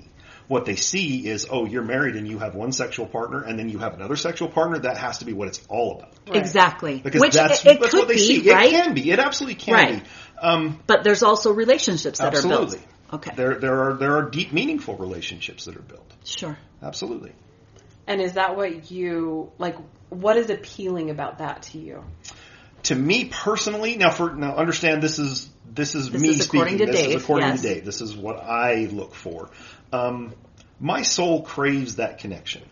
C: what they see is oh you're married and you have one sexual partner and then you have another sexual partner that has to be what it's all about
B: Right.
A: Exactly.
C: because
A: Which
C: that's,
A: it, it
C: that's
A: could
C: what they
A: be,
C: see
A: right?
C: it can be it absolutely can
A: Right.
C: be um,
A: But there's also relationships that are
C: absolutely
A: built. Okay.
C: there there are there are deep meaningful relationships that are built
A: Sure.
C: absolutely
B: And is that what you like? What is appealing about that to you?
C: To me personally, now for now, understand this is this is
A: This
C: me
A: is
C: speaking. this
A: Dave,
C: is according
A: yes.
C: to Dave. This is what I look for. Um, my soul craves that connection.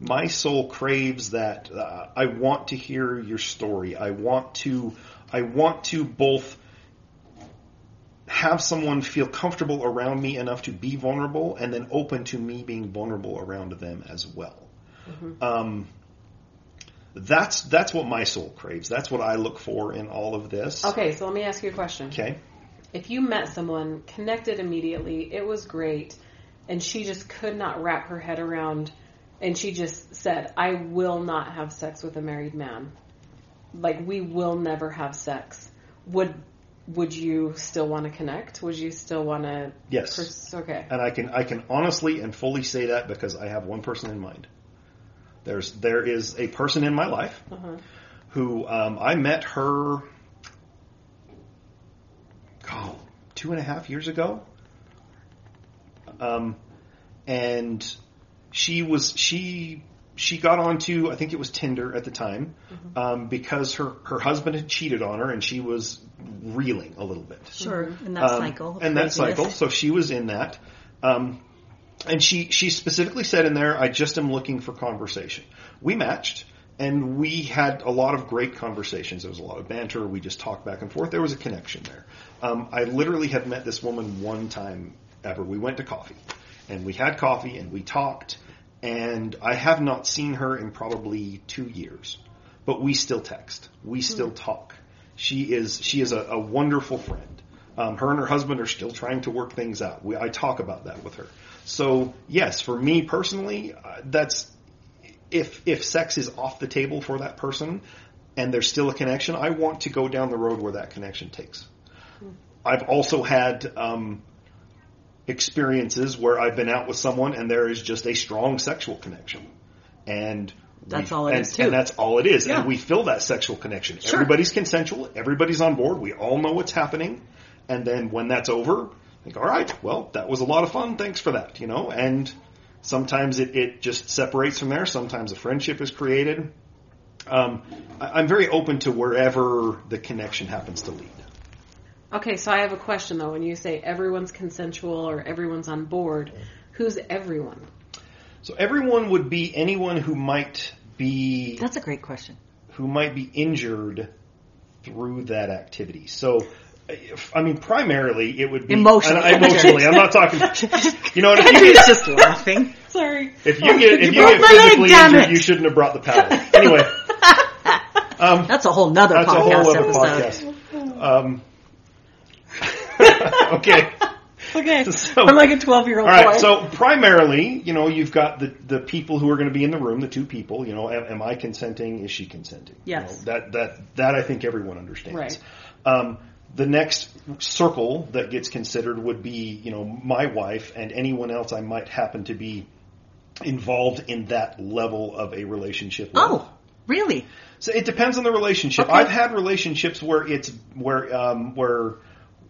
C: My soul craves that. Uh, I want to hear your story. I want to. I want to both have someone feel comfortable around me enough to be vulnerable, and then open to me being vulnerable around them as well. Um, that's that's what my soul craves. That's what I look for in all of this.
B: Okay, so let me ask you a question.
C: Okay.
B: If you met someone, connected immediately, it was great, and she just could not wrap her head around, and she just said, I will not have sex with a married man. Like, we will never have sex. Would would you still want to connect? Would you still want to?
C: Yes.
B: Pers- okay.
C: And I can I can honestly and fully say that because I have one person in mind. There's there is a person in my life
B: Uh-huh.
C: who um, I met her. God, two and a half years ago. Um, and she was she she got onto I think it was Tinder at the time um, because her her husband had cheated on her and she was reeling a little bit.
A: Sure, in that
C: Um,
A: cycle. of
C: and that cycle. So she was in that. Um, and she, she specifically said in there, I just am looking for conversation. We matched and we had a lot of great conversations. There was a lot of banter. We just talked back and forth. There was a connection there. Um, I literally had met this woman one time ever. We went to coffee and we had coffee and we talked and I have not seen her in probably two years, but we still text. We still talk. She is, she is a, a wonderful friend. Um, her and her husband are still trying to work things out. We, I talk about that with her. So yes, for me personally, uh, that's if if sex is off the table for that person and there's still a connection, I want to go down the road where that connection takes. I've also had um, experiences where I've been out with someone and there is just a strong sexual connection, and
A: That's
C: we-
A: all it
C: and,
A: is, too.
C: and that's all it is.
A: Yeah.
C: And we feel that sexual connection.
A: Sure.
C: Everybody's consensual. Everybody's on board. We all know what's happening. And then when that's over, think, all right, well, that was a lot of fun. Thanks for that. You know, and sometimes it, it just separates from there. Sometimes a friendship is created. Um, I, I'm very open to wherever the connection happens to lead.
B: Okay, so I have a question though. When you say everyone's consensual or everyone's on board, who's everyone?
C: So everyone would be anyone who might be
A: That's a great question.
C: who might be injured through that activity. So, I mean, primarily it would be
A: Emotionally
C: and I- emotionally. I'm not talking. [laughs] You know, if you
A: He's
C: get
A: just laughing.
B: Sorry.
C: if you get if you
A: broke
C: get
A: my leg,
C: physically
A: damn
C: injured,
A: it.
C: you shouldn't have brought the paddle. Anyway, [laughs] um,
A: That's a whole nother
C: that's a
A: podcast
C: whole other
A: episode.
C: podcast. Um, [laughs] okay.
B: Okay. [laughs]
C: So-
B: I'm like a 12 year old
C: All right,
B: boy.
C: so primarily, you know, you've got the, the people who are going to be in the room, the two people. You know, am, am I consenting? Is she consenting? You
A: Yes.
C: know, that that that I think everyone understands.
B: Right.
C: Um, the next circle that gets considered would be, you know, my wife and anyone else I might happen to be involved in that level of a relationship. With.
A: Oh, really?
C: So it depends on the relationship.
A: Okay.
C: I've had relationships where it's where um, where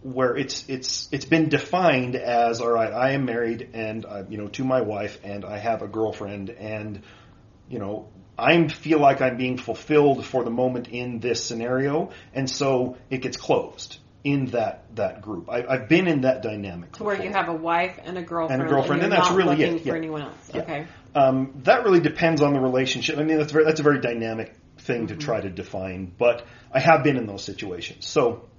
C: where it's it's it's been defined as all right. I am married and uh, you know to my wife and I have a girlfriend and you know I feel like I'm being fulfilled for the moment in this scenario and so it gets closed in that that group. I, I've been in that dynamic
B: to where you have a wife and a girlfriend,
C: And a girlfriend,
B: and,
C: and that's really
B: looking
C: it,
B: for
C: yeah.
B: anyone else.
C: Yeah.
B: Okay.
C: Um, that really depends on the relationship. I mean, that's very, that's a very dynamic thing to try to define, but I have been in those situations. So,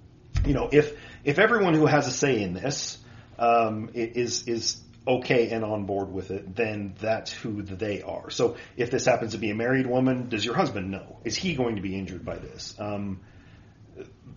C: you know, if if everyone who has a say in this um, is is okay and on board with it, then that's who they are. So, if this happens to be a married woman, does your husband know? Is he going to be injured by this? Um,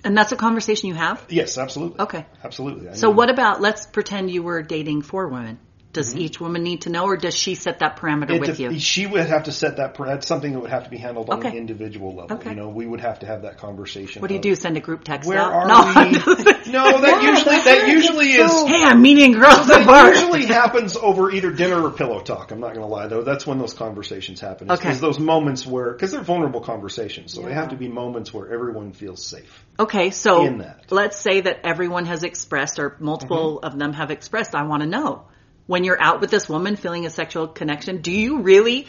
A: And that's a conversation you have?
C: yes, absolutely.
A: Okay.
C: absolutely. I
A: So
C: mean,
A: what about, let's pretend you were dating four women. Does each woman need to know or does she set that parameter
C: It
A: with
C: def-
A: you?
C: She would have to set that. per- That's something that would have to be handled on
A: Okay.
C: an individual level.
A: Okay.
C: You know, we would have to have that conversation.
A: What do you
C: of-
A: do? Send a group text
C: Where
A: out?
C: are
A: no,
C: we? [laughs] [laughs] No, that usually that usually is
A: Hey, I'm meeting girls at
C: that usually happens over either dinner or pillow talk. I'm not going to lie though. That's when those conversations happen.
A: Okay.
C: it's those moments where because they're vulnerable conversations, so they have to be moments where everyone feels safe.
A: Okay, so let's say that everyone has expressed, or multiple
C: Mm-hmm.
A: of them have expressed, I want to know. When you're out with this woman feeling a sexual connection, do you really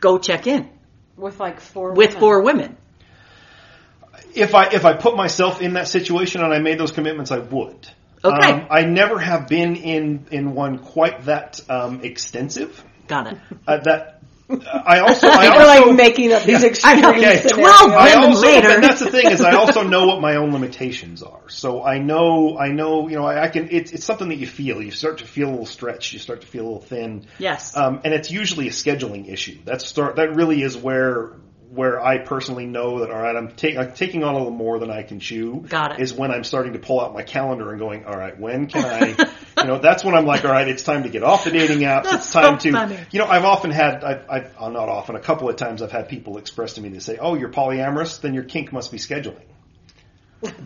A: go check in
B: with like four
A: with
B: women.
A: four women.
C: If I if I put myself in that situation and I made those commitments, I would.
A: Okay.
C: Um, I never have been in in one quite that um, extensive.
A: Got it.
C: Uh, that I also I [laughs]
B: We're
C: also
B: like making up these
C: Yeah.
B: extreme
C: Okay,
A: 12
C: I also,
A: later.
C: and that's the thing is I also know what my own limitations are. So I know, I know, you know, I, I can, it's, it's something that you feel. You start to feel a little stretched. You start to feel a little thin.
A: Yes.
C: Um, and it's usually a scheduling issue. That's start, that really is where, where I personally know that, all right, I'm, I'm taking on a little more than I can chew.
A: Got it.
C: Is when I'm starting to pull out my calendar and going, all right, when can I, [laughs] you know, that's when I'm like, all right, it's time to get off the dating apps.
A: That's
C: it's time
A: so
C: to,
A: funny.
C: you know, I've often had, I've, I've, oh, not often, a couple of times I've had people express to me, they say, oh, you're polyamorous, then your kink must be scheduling.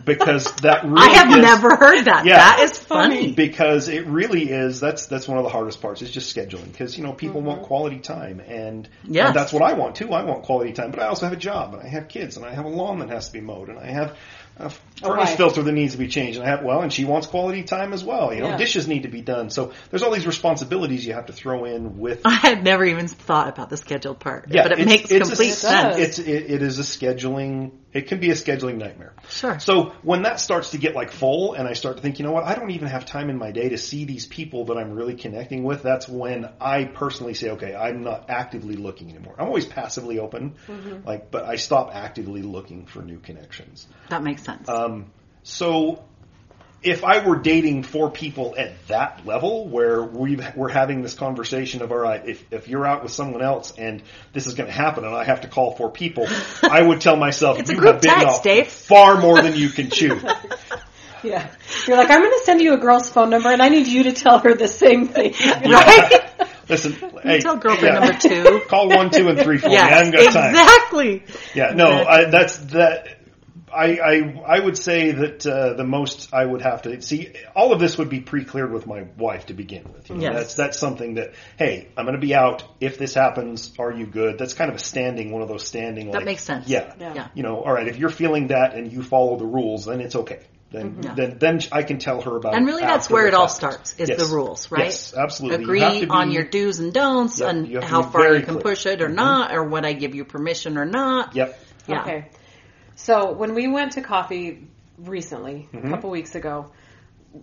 C: Because that [laughs] really
A: I have
C: is-
A: never heard that.
C: Yeah.
A: That is funny.
C: because it really is that's that's one of the hardest parts is just scheduling because you know people
B: Mm-hmm.
C: want quality time and,
A: Yes.
C: and that's what I want too I want quality time but I also have a job and I have kids and I have a lawn that has to be mowed and I have a furnace
B: wife.
C: filter that needs to be changed and I have well and she wants quality time as well you know
B: Yeah.
C: dishes need to be done so there's all these responsibilities you have to throw in with [laughs]
A: I had never even thought about the scheduled part,
C: yeah
A: but it makes complete
C: a,
A: sense.
C: it's it, it is a scheduling it can be a scheduling nightmare
A: Sure.
C: so when that starts to get like full and I start to think, you know what, I don't even have time in my day to see these people that I'm really connecting with, that's when I personally say, okay, I'm not actively looking anymore. I'm always passively open, like, but I stop actively looking for new connections.
A: that makes sense.
C: Um, so if I were dating four people at that level where we've, we're having this conversation of, all right, if, if you're out with someone else and this is going to happen and I have to call four people, [laughs] I would tell myself,
A: It's
C: you have bitten
A: text,
C: off
A: Dave."
C: far more than you can chew. [laughs]
B: Yeah. You're like, I'm going to send you a girl's phone number and I need you to tell her the same thing. [laughs]
A: right?
C: Listen, hey,
A: Tell girlfriend
C: yeah.
A: number two.
C: Call one, two, and three for me. I haven't got time.
A: exactly.
C: Yeah, no, I, that's that. I, I I would say that uh, the most I would have to see all of this would be pre-cleared with my wife to begin with. You know,
A: Yes.
C: That's that's something that hey, I'm going to be out. If this happens, are you good? That's kind of a standing, one of those standing.
A: That
C: like,
A: makes sense.
C: Yeah,
B: Yeah.
A: Yeah.
C: You know, all right. If you're feeling that and you follow the rules, then it's okay. Then
A: Yeah.
C: then then I can tell her about.
A: And
C: it
A: really that's where it all starts, is
C: Yes.
A: the rules, right?
C: Yes, absolutely. You
A: Agree
C: have to
A: on your do's and don'ts
C: Yep,
A: and
C: you have to
A: how far you can
C: clear.
A: push it or
C: Mhm.
A: not, or would I give you permission or not.
C: Yep.
A: Yeah.
B: Okay. So when we went to coffee recently,
C: Mm-hmm.
B: a couple weeks ago,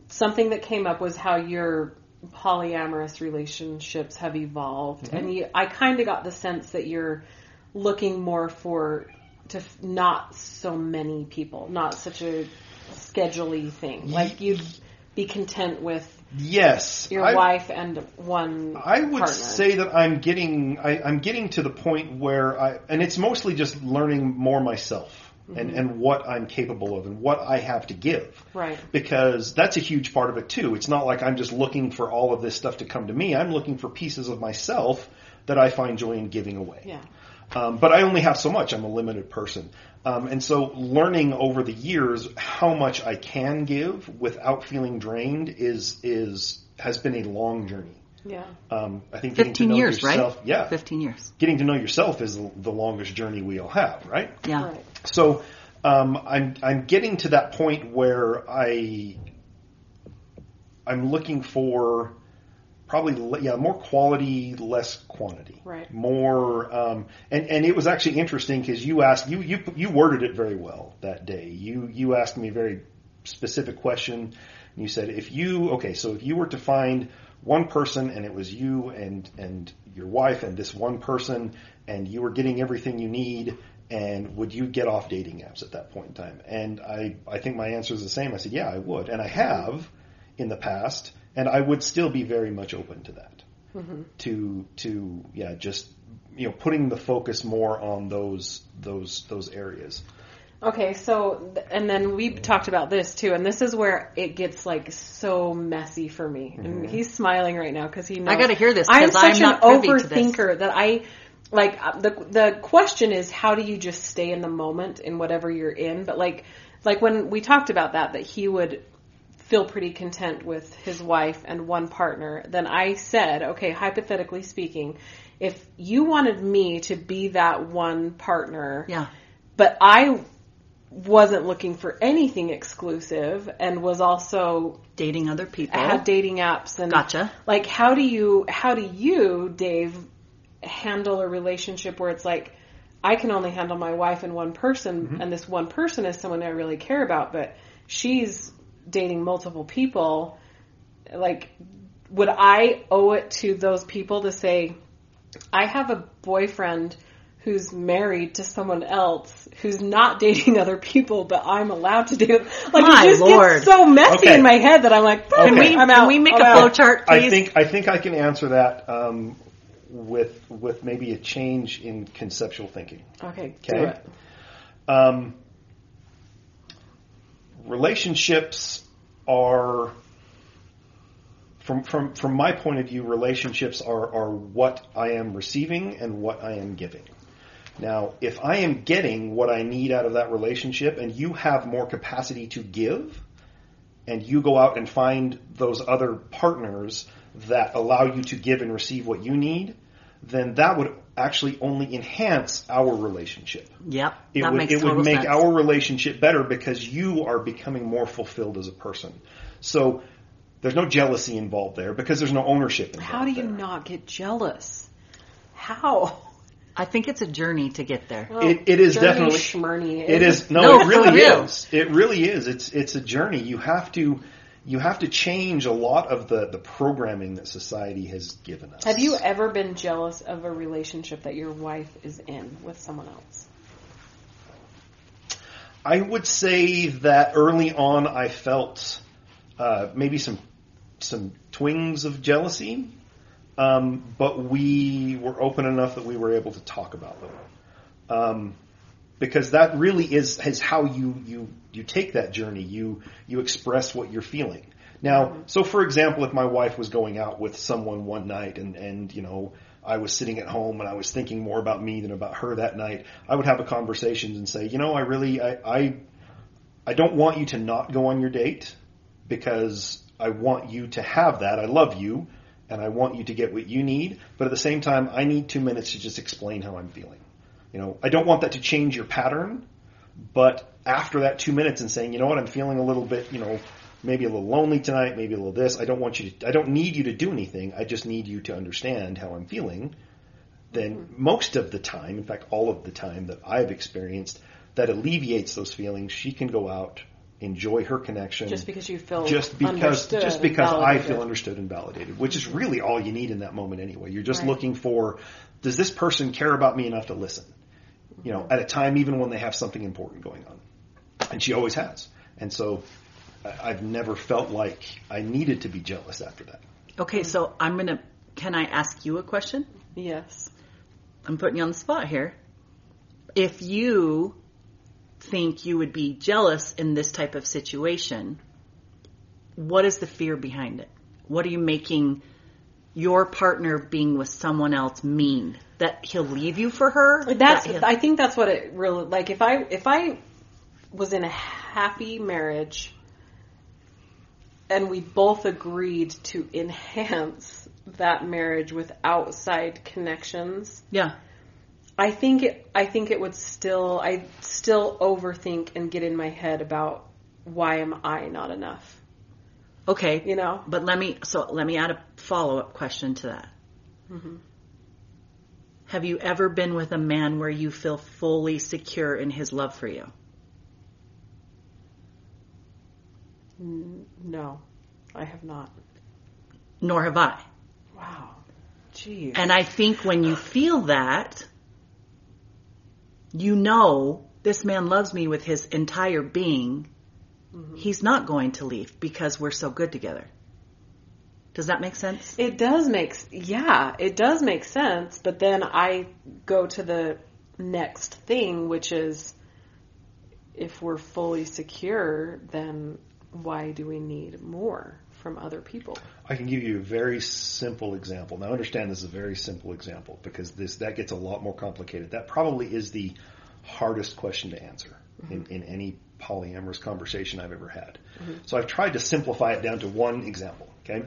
B: something that came up was how your polyamorous relationships have evolved,
C: Mm-hmm.
B: and you, I kind of got the sense that you're looking more for to f- not so many people, not such a scheduley thing. Like you'd be content with
C: Yes.
B: your
C: I-
B: wife and one.
C: I would
B: partner.
C: say that I'm getting I, I'm getting to the point where I and it's mostly just learning more myself and, and what I'm capable of and what I have to give.
B: Right.
C: Because that's a huge part of it too. It's not like I'm just looking for all of this stuff to come to me. I'm looking for pieces of myself that I find joy in giving away.
B: Yeah.
C: Um, but I only have so much. I'm a limited person. Um, and so learning over the years how much I can give without feeling drained is, is, has been a long journey.
B: Yeah.
C: Um, I think getting to
A: 15
C: know
A: years,
C: yourself,
A: right?
C: yeah,
A: 15 years.
C: getting to know yourself is the, the longest journey we all have, right?
A: Yeah.
B: Right.
C: So um, I'm I'm getting to that point where I I'm looking for probably yeah more quality, less quantity,
B: Right.
C: More um, and and it was actually interesting because you asked you you you worded it very well that day. You you asked me a very specific question. And you said if you okay, so if you were to find one person and it was you and and your wife and this one person and you were getting everything you need and would you get off dating apps at that point in time? And I I think my answer is the same. I said yeah, I would, and I have in the past, and I would still be very much open to that. To to yeah, just you know putting the focus more on those those those areas.
B: Okay, so and then we talked about this too, and this is where it gets like so messy for me.
C: Mm-hmm.
B: And he's smiling right now because he knows.
A: I gotta hear this,
B: I'm
A: 'cause I'm
B: such
A: not
B: an
A: privy to this.
B: overthinker that I like uh, the the question is how do you just stay in the moment in whatever you're in? But like like when we talked about that, that he would feel pretty content with his wife and one partner, then I said, okay, hypothetically speaking, if you wanted me to be that one partner,
A: Yeah.
B: but I wasn't looking for anything exclusive and was also
A: Dating other people.
B: had dating apps and
A: Gotcha.
B: like how do you how do you Dave handle a relationship where it's like I can only handle my wife and one person, and this one person is someone I really care about, but she's dating multiple people. Like, would I owe it to those people to say, I have a boyfriend who's married to someone else who's not [laughs] dating other people, but I'm allowed to do like
A: My
B: it just
A: Lord.
B: gets so messy
C: Okay.
B: in my head that I'm like,
C: Can we-
B: I'm
A: Can we make
B: I'm
A: a
B: out.
A: flow chart, please?
C: I think I think I can answer that um, with with maybe a change in conceptual thinking.
B: Okay,
C: Okay. Um, relationships are from from from my point of view, relationships are are what I am receiving and what I am giving. Now, if I am getting what I need out of that relationship and you have more capacity to give and you go out and find those other partners that allow you to give and receive what you need, then that would actually only enhance our relationship.
A: Yep,
C: It
A: that
C: would
A: makes
C: it would make
A: sense.
C: our relationship better because you are becoming more fulfilled as a person. So there's no jealousy involved there because there's no ownership involved.
B: How do you
C: there.
B: not get jealous? How?
A: I think it's a journey to get there.
C: It, it is definitely
B: schmurney.
C: It is no,
A: No,
C: it really is. It really is. It's it's a journey. You have to you have to change a lot of the the programming that society has given us.
B: Have you ever been jealous of a relationship that your wife is in with someone else?
C: I would say that early on I felt uh, maybe some some twinges of jealousy, um, but we were open enough that we were able to talk about them. Um, because that really is is how you you you take that journey. You you express what you're feeling. Now, so for example, if my wife was going out with someone one night and and you know I was sitting at home and I was thinking more about me than about her that night, I would have a conversation and say, you know, I really I I, I don't want you to not go on your date because I want you to have that. I love you and I want you to get what you need, but at the same time, I need two minutes to just explain how I'm feeling. You know, I don't want that to change your pattern, but after that two minutes and saying, you know what, I'm feeling a little bit, you know, maybe a little lonely tonight, maybe a little this. I don't want you to, I don't need you to do anything. I just need you to understand how I'm feeling. Then most of the time, in fact, all of the time that I've experienced, that alleviates those feelings. She can go out, enjoy her connection.
B: Just because you feel
C: just because
B: understood
C: just because I feel understood and validated, which is really all you need in that moment anyway. You're just
B: Right.
C: looking for does this person care about me enough to listen? You know, mm-hmm. at a time even when they have something important going on. [laughs] And she always has. And so I- I've never felt like I needed to be jealous after that.
A: Okay, so I'm gonna. Can I ask you a question?
B: Yes.
A: I'm putting you on the spot here. If you think you would be jealous in this type of situation, what is the fear behind it? What are you making your partner being with someone else mean? That he'll leave you for her?
B: That's.
A: That
B: I think that's what it really like. If I if I was in a happy marriage and we both agreed to enhance that marriage with outside connections,
A: yeah.
B: I think it, I think it would still I still overthink and get in my head about why am I not enough?
A: Okay.
B: You know?
A: But let me so let me add a follow up question to that.
B: Mm-hmm.
A: Have you ever been with a man where you feel fully secure in his love for you?
B: No, I have not.
A: Nor have I.
B: Wow. Jeez.
A: And I think when you feel that, you know this man loves me with his entire being. Mm-hmm. He's not going to leave because we're so good together. Does that make sense?
B: It does make yeah, it does make sense, but then I go to the next thing which is if we're fully secure, then why do we need more from other people?
C: I can give you a very simple example. Now understand this is a very simple example because this that gets a lot more complicated. That probably is the hardest question to answer in, in any polyamorous conversation I've ever had. So I've tried to simplify it down to one example. Okay,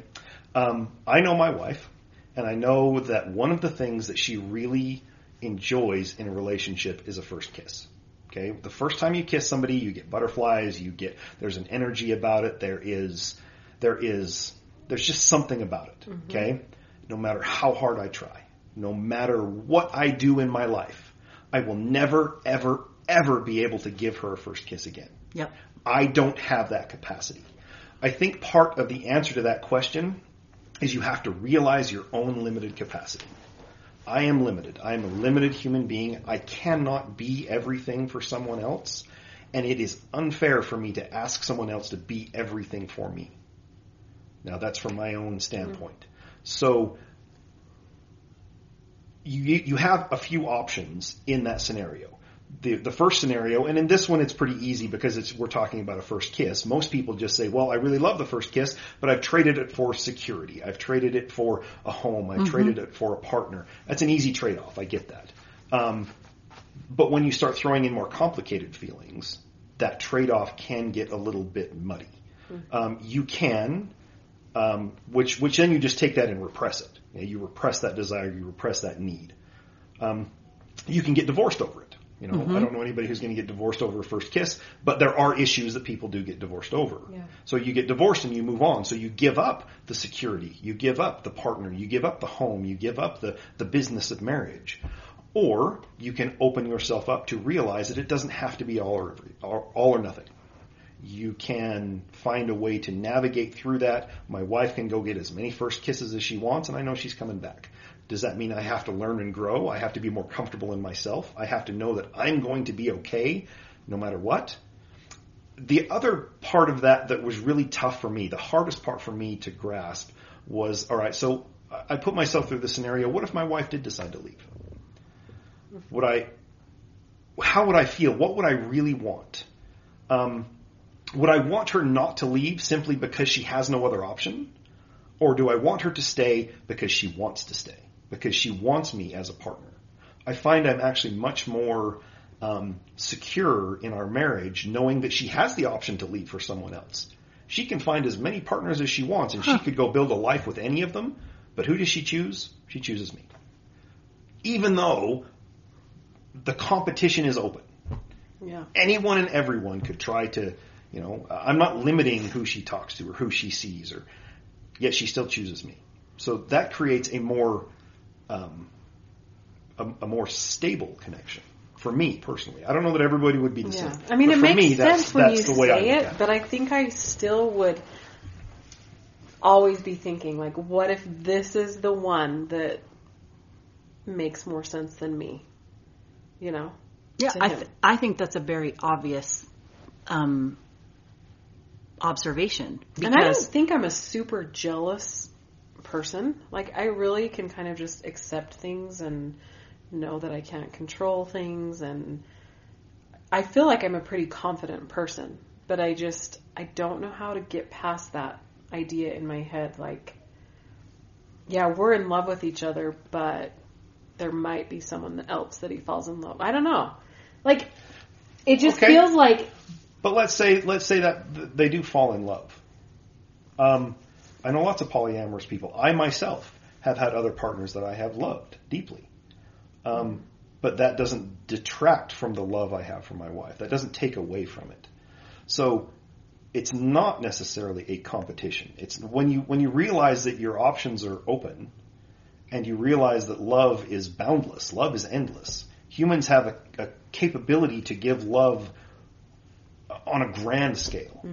C: um, I know my wife, and I know that one of the things that she really enjoys in a relationship is a first kiss. Okay, the first time you kiss somebody, you get butterflies. You get there's an energy about it. There is there is there's just something about it. Mm-hmm. Okay, no matter how hard I try. no matter what I do in my life, I will never, ever, ever be able to give her a first kiss again.
A: Yep.
C: I don't have that capacity. I think part of the answer to that question is you have to realize your own limited capacity. I am limited. I am a limited human being. I cannot be everything for someone else, and it is unfair for me to ask someone else to be everything for me. Now that's from my own standpoint. Mm-hmm. So you you have a few options in that scenario. The the first scenario, and in this one it's pretty easy because it's we're talking about a first kiss. Most people just say, "Well, I really love the first kiss, but I've traded it for security. I've traded it for a home. I've traded it for a partner." That's an easy trade off. I get that. Um, but when you start throwing in more complicated feelings, that trade off can get a little bit muddy. Um, you can um, which which then you just take that and repress it. You, know, you repress that desire, you repress that need. Um, you can get divorced over it. You know, mm-hmm. I don't know anybody who's going to get divorced over a first kiss, but there are issues that people do get divorced over.
B: Yeah.
C: So you get divorced and you move on. So you give up the security, you give up the partner, you give up the home, you give up the the business of marriage. Or you can open yourself up to realize that it doesn't have to be all or all or nothing you can find a way to navigate through that. My wife can go get as many first kisses as she wants, and I know she's coming back. Does that mean I have to learn and grow? I have to be more comfortable in myself. I have to know that I'm going to be okay no matter what. The other part of that that was really tough for me, the hardest part for me to grasp was, all right, so I put myself through the scenario. What if my wife did decide to leave? Would I, how would I feel? What would I really want? Um, would I want her not to leave simply because she has no other option? Or do I want her to stay because she wants to stay? Because she wants me as a partner? I find I'm actually much more um, secure in our marriage knowing that she has the option to leave for someone else. She can find as many partners as she wants and she could go build a life with any of them, but who does she choose? She chooses me. Even though the competition is open.
B: Yeah.
C: Anyone and everyone could try to you know, I'm not limiting who she talks to or who she sees, or yet she still chooses me. So that creates a more um, a, a, more stable connection for me personally. I don't know that everybody would be the
B: Yeah.
C: same.
B: I mean,
C: but
B: it
C: for
B: makes
C: me,
B: sense
C: that's,
B: when
C: that's
B: you
C: the way I
B: say
C: look
B: it, but I think I still would always be thinking, like, what if this is the one that makes more sense than me? You know?
A: Yeah, I, th- I think that's a very obvious um, observation
B: And I don't think I'm a super jealous person. Like, I really can kind of just accept things and know that I can't control things. And I feel like I'm a pretty confident person, but I just, I don't know how to get past that idea in my head. Like, yeah, we're in love with each other, but there might be someone else that he falls in love. I don't know. Like, it just
C: Okay.
B: feels like
C: But let's say let's say that they do fall in love. Um, I know lots of polyamorous people. I myself have had other partners that I have loved deeply, um, but that doesn't detract from the love I have for my wife. That doesn't take away from it. So it's not necessarily a competition. It's when you when you realize that your options are open, and you realize that love is boundless. Love is endless. Humans have a, a capability to give love on a grand scale.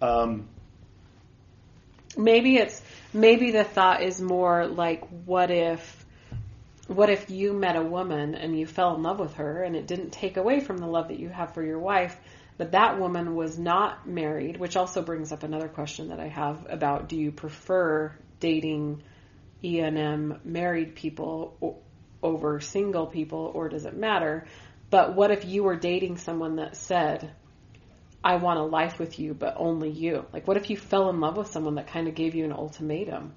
C: Um,
B: maybe it's maybe the thought is more like what if what if you met a woman and you fell in love with her and it didn't take away from the love that you have for your wife but that woman was not married which also brings up another question that i have about do you prefer dating ENM married people over single people or does it matter? But what if you were dating someone that said I want a life with you, but only you. Like, what if you fell in love with someone that kind of gave you an ultimatum?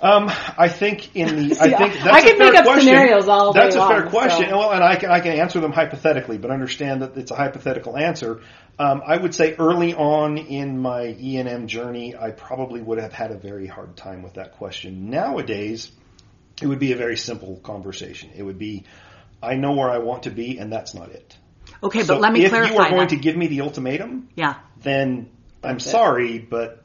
C: um, I think in the I [laughs] think that's
B: I
C: a
B: can
C: fair
B: make up
C: question.
B: scenarios all day
C: That's a fair question.
B: so-
C: Well, and I can I can answer them hypothetically, but understand that it's a hypothetical answer. Um, I would say early on in my E and M journey, I probably would have had a very hard time with that question. Nowadays, it would be a very simple conversation. It would be, I know where I want to be, and that's not it.
A: Okay,
C: So
A: but let me
C: if
A: clarify If
C: you are going
A: that.
C: to give me the ultimatum,
A: yeah,
C: then I'm
B: That's it.
C: sorry, but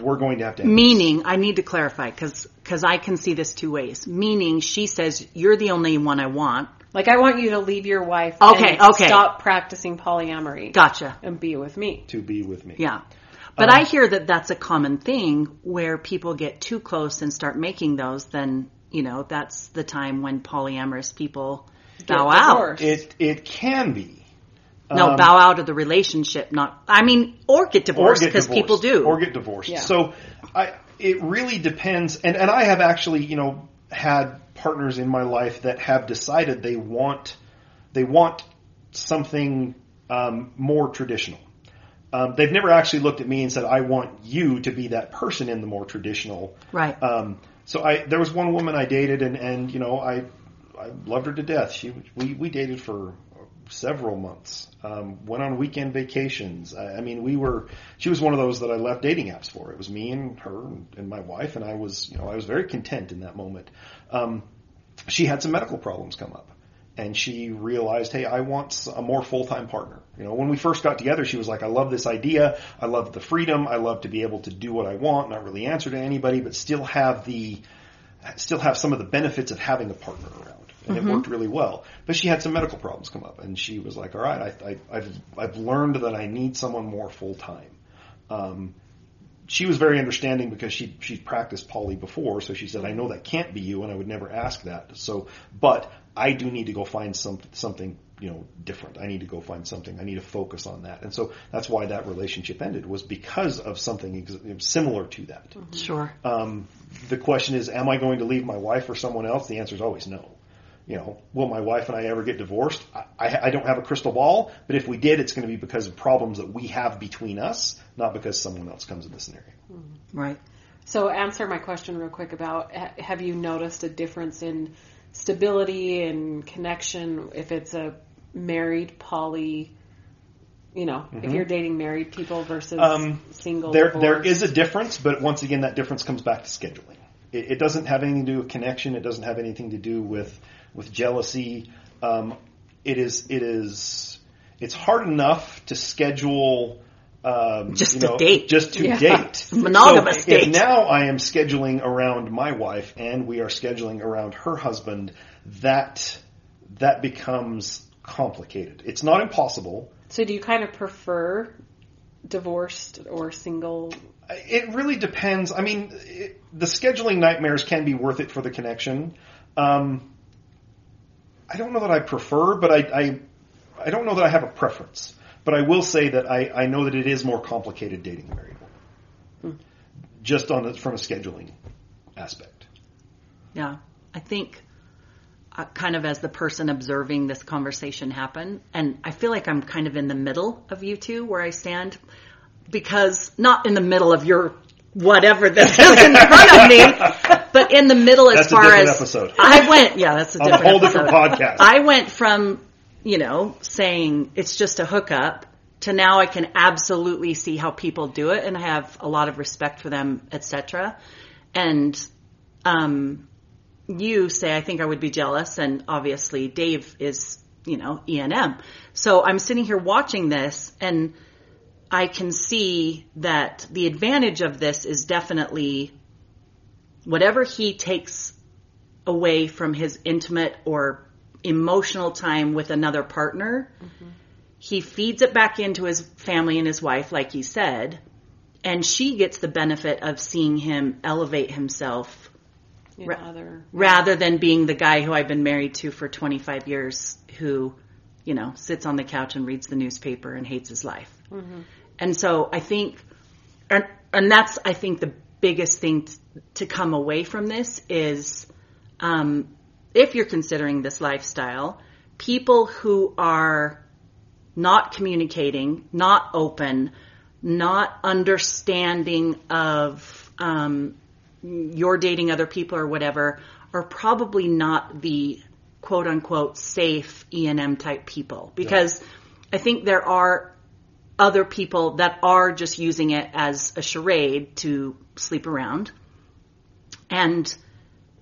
C: we're going to have to end
A: Meaning, I need to clarify because because I can see this two ways. Meaning, she says you're the only one I want.
B: Like I want you to leave your wife.
A: Okay,
B: and
A: okay.
B: Stop practicing polyamory.
A: Gotcha.
B: And be with me.
C: to be with me.
A: Yeah. But I um, hear that that's a common thing where people get too close and start making those. Then you know that's the time when polyamorous people bow out.
C: It it can be.
A: No,
C: Um,
A: bow out of the relationship. Not. I mean, or get divorced because people do.
C: or get divorced.
B: Yeah.
C: So I it really depends and and I have actually, you know, had partners in my life that have decided they want they want something um, more traditional. Um, they've never actually looked at me and said, "I want you to be that person in the more traditional."
A: Right.
C: Um, so I there was one woman I dated and and you know I I loved her to death. She we we dated for several months. Um, went on weekend vacations. I, I mean, we were. She was one of those that I left dating apps for. It was me and her and, and my wife, and I was you know I was very content in that moment. Um, she had some medical problems come up. And she realized, hey, I want a more full-time partner. You know, when we first got together, she was like, I love this idea. I love the freedom. I love to be able to do what I want, not really answer to anybody, but still have the, still have some of the benefits of having a partner around. And it worked really well. But she had some medical problems come up and she was like, all right, I, I, I've, I've learned that I need someone more full-time. Um, she was very understanding because she she'd practiced poly before, so she said, "I know that can't be you, and I would never ask that." So, but I do need to go find some something you know different. I need to go find something. I need to focus on that, and so that's why that relationship ended was because of something ex- similar to that.
A: sure.
C: Um, the question is, am I going to leave my wife or someone else? The answer is always no. You know, will my wife and I ever get divorced? I, I, I don't have a crystal ball, but if we did, it's going to be because of problems that we have between us, not because someone else comes in the scenario.
A: Right.
B: So answer my question real quick about have you noticed a difference in stability and connection if it's a married poly you know, if you're dating married people versus
C: Um,
B: single
C: There, there
B: divorced?
C: is a difference, but once again, that difference comes back to scheduling. It, it doesn't have anything to do with connection. It doesn't have anything to do with with jealousy. Um, it is, it is, it's hard enough to schedule. Um,
A: Just
C: you
A: to date.
C: just to
B: Yeah.
C: date, [laughs]
A: Monogamous
C: so if now I am scheduling around my wife, and we are scheduling around her husband. That that becomes complicated. It's not impossible.
B: So do you kind of prefer divorced or single?
C: It really depends. I mean, it, the scheduling nightmares can be worth it for the connection. Um, I don't know that I prefer, but I, I, I don't know that I have a preference. But I will say that I, I know that it is more complicated dating a married woman, just on a, from a scheduling aspect.
A: Yeah. I think uh, kind of as the person observing this conversation happen, and I feel like I'm kind of in the middle of you two where I stand because not in the middle of your whatever this [laughs] is in front of me, but in the middle as
C: That's
A: far as
C: episode.
A: I went. Yeah, that's a
C: On a
A: different
C: whole
A: episode.
C: different podcast.
A: I went from, you know, saying it's just a hookup to now I can absolutely see how people do it and I have a lot of respect for them, etc. And um you say I think I would be jealous and obviously Dave is, you know, ENM. So I'm sitting here watching this and I can see that the advantage of this is definitely whatever he takes away from his intimate or emotional time with another partner, he feeds it back into his family and his wife, like he said, and she gets the benefit of seeing him elevate himself Ra-
B: other
A: rather than being the guy who I've been married to for 25 years who, you know, sits on the couch and reads the newspaper and hates his life. And so I think, and, and that's, I think, the biggest thing t- to come away from this is, um, if you're considering this lifestyle, people who are not communicating, not open, not understanding of um, you're dating other people or whatever, are probably not the quote unquote safe E and M type people. Because I think there are other people that are just using it as a charade to sleep around. And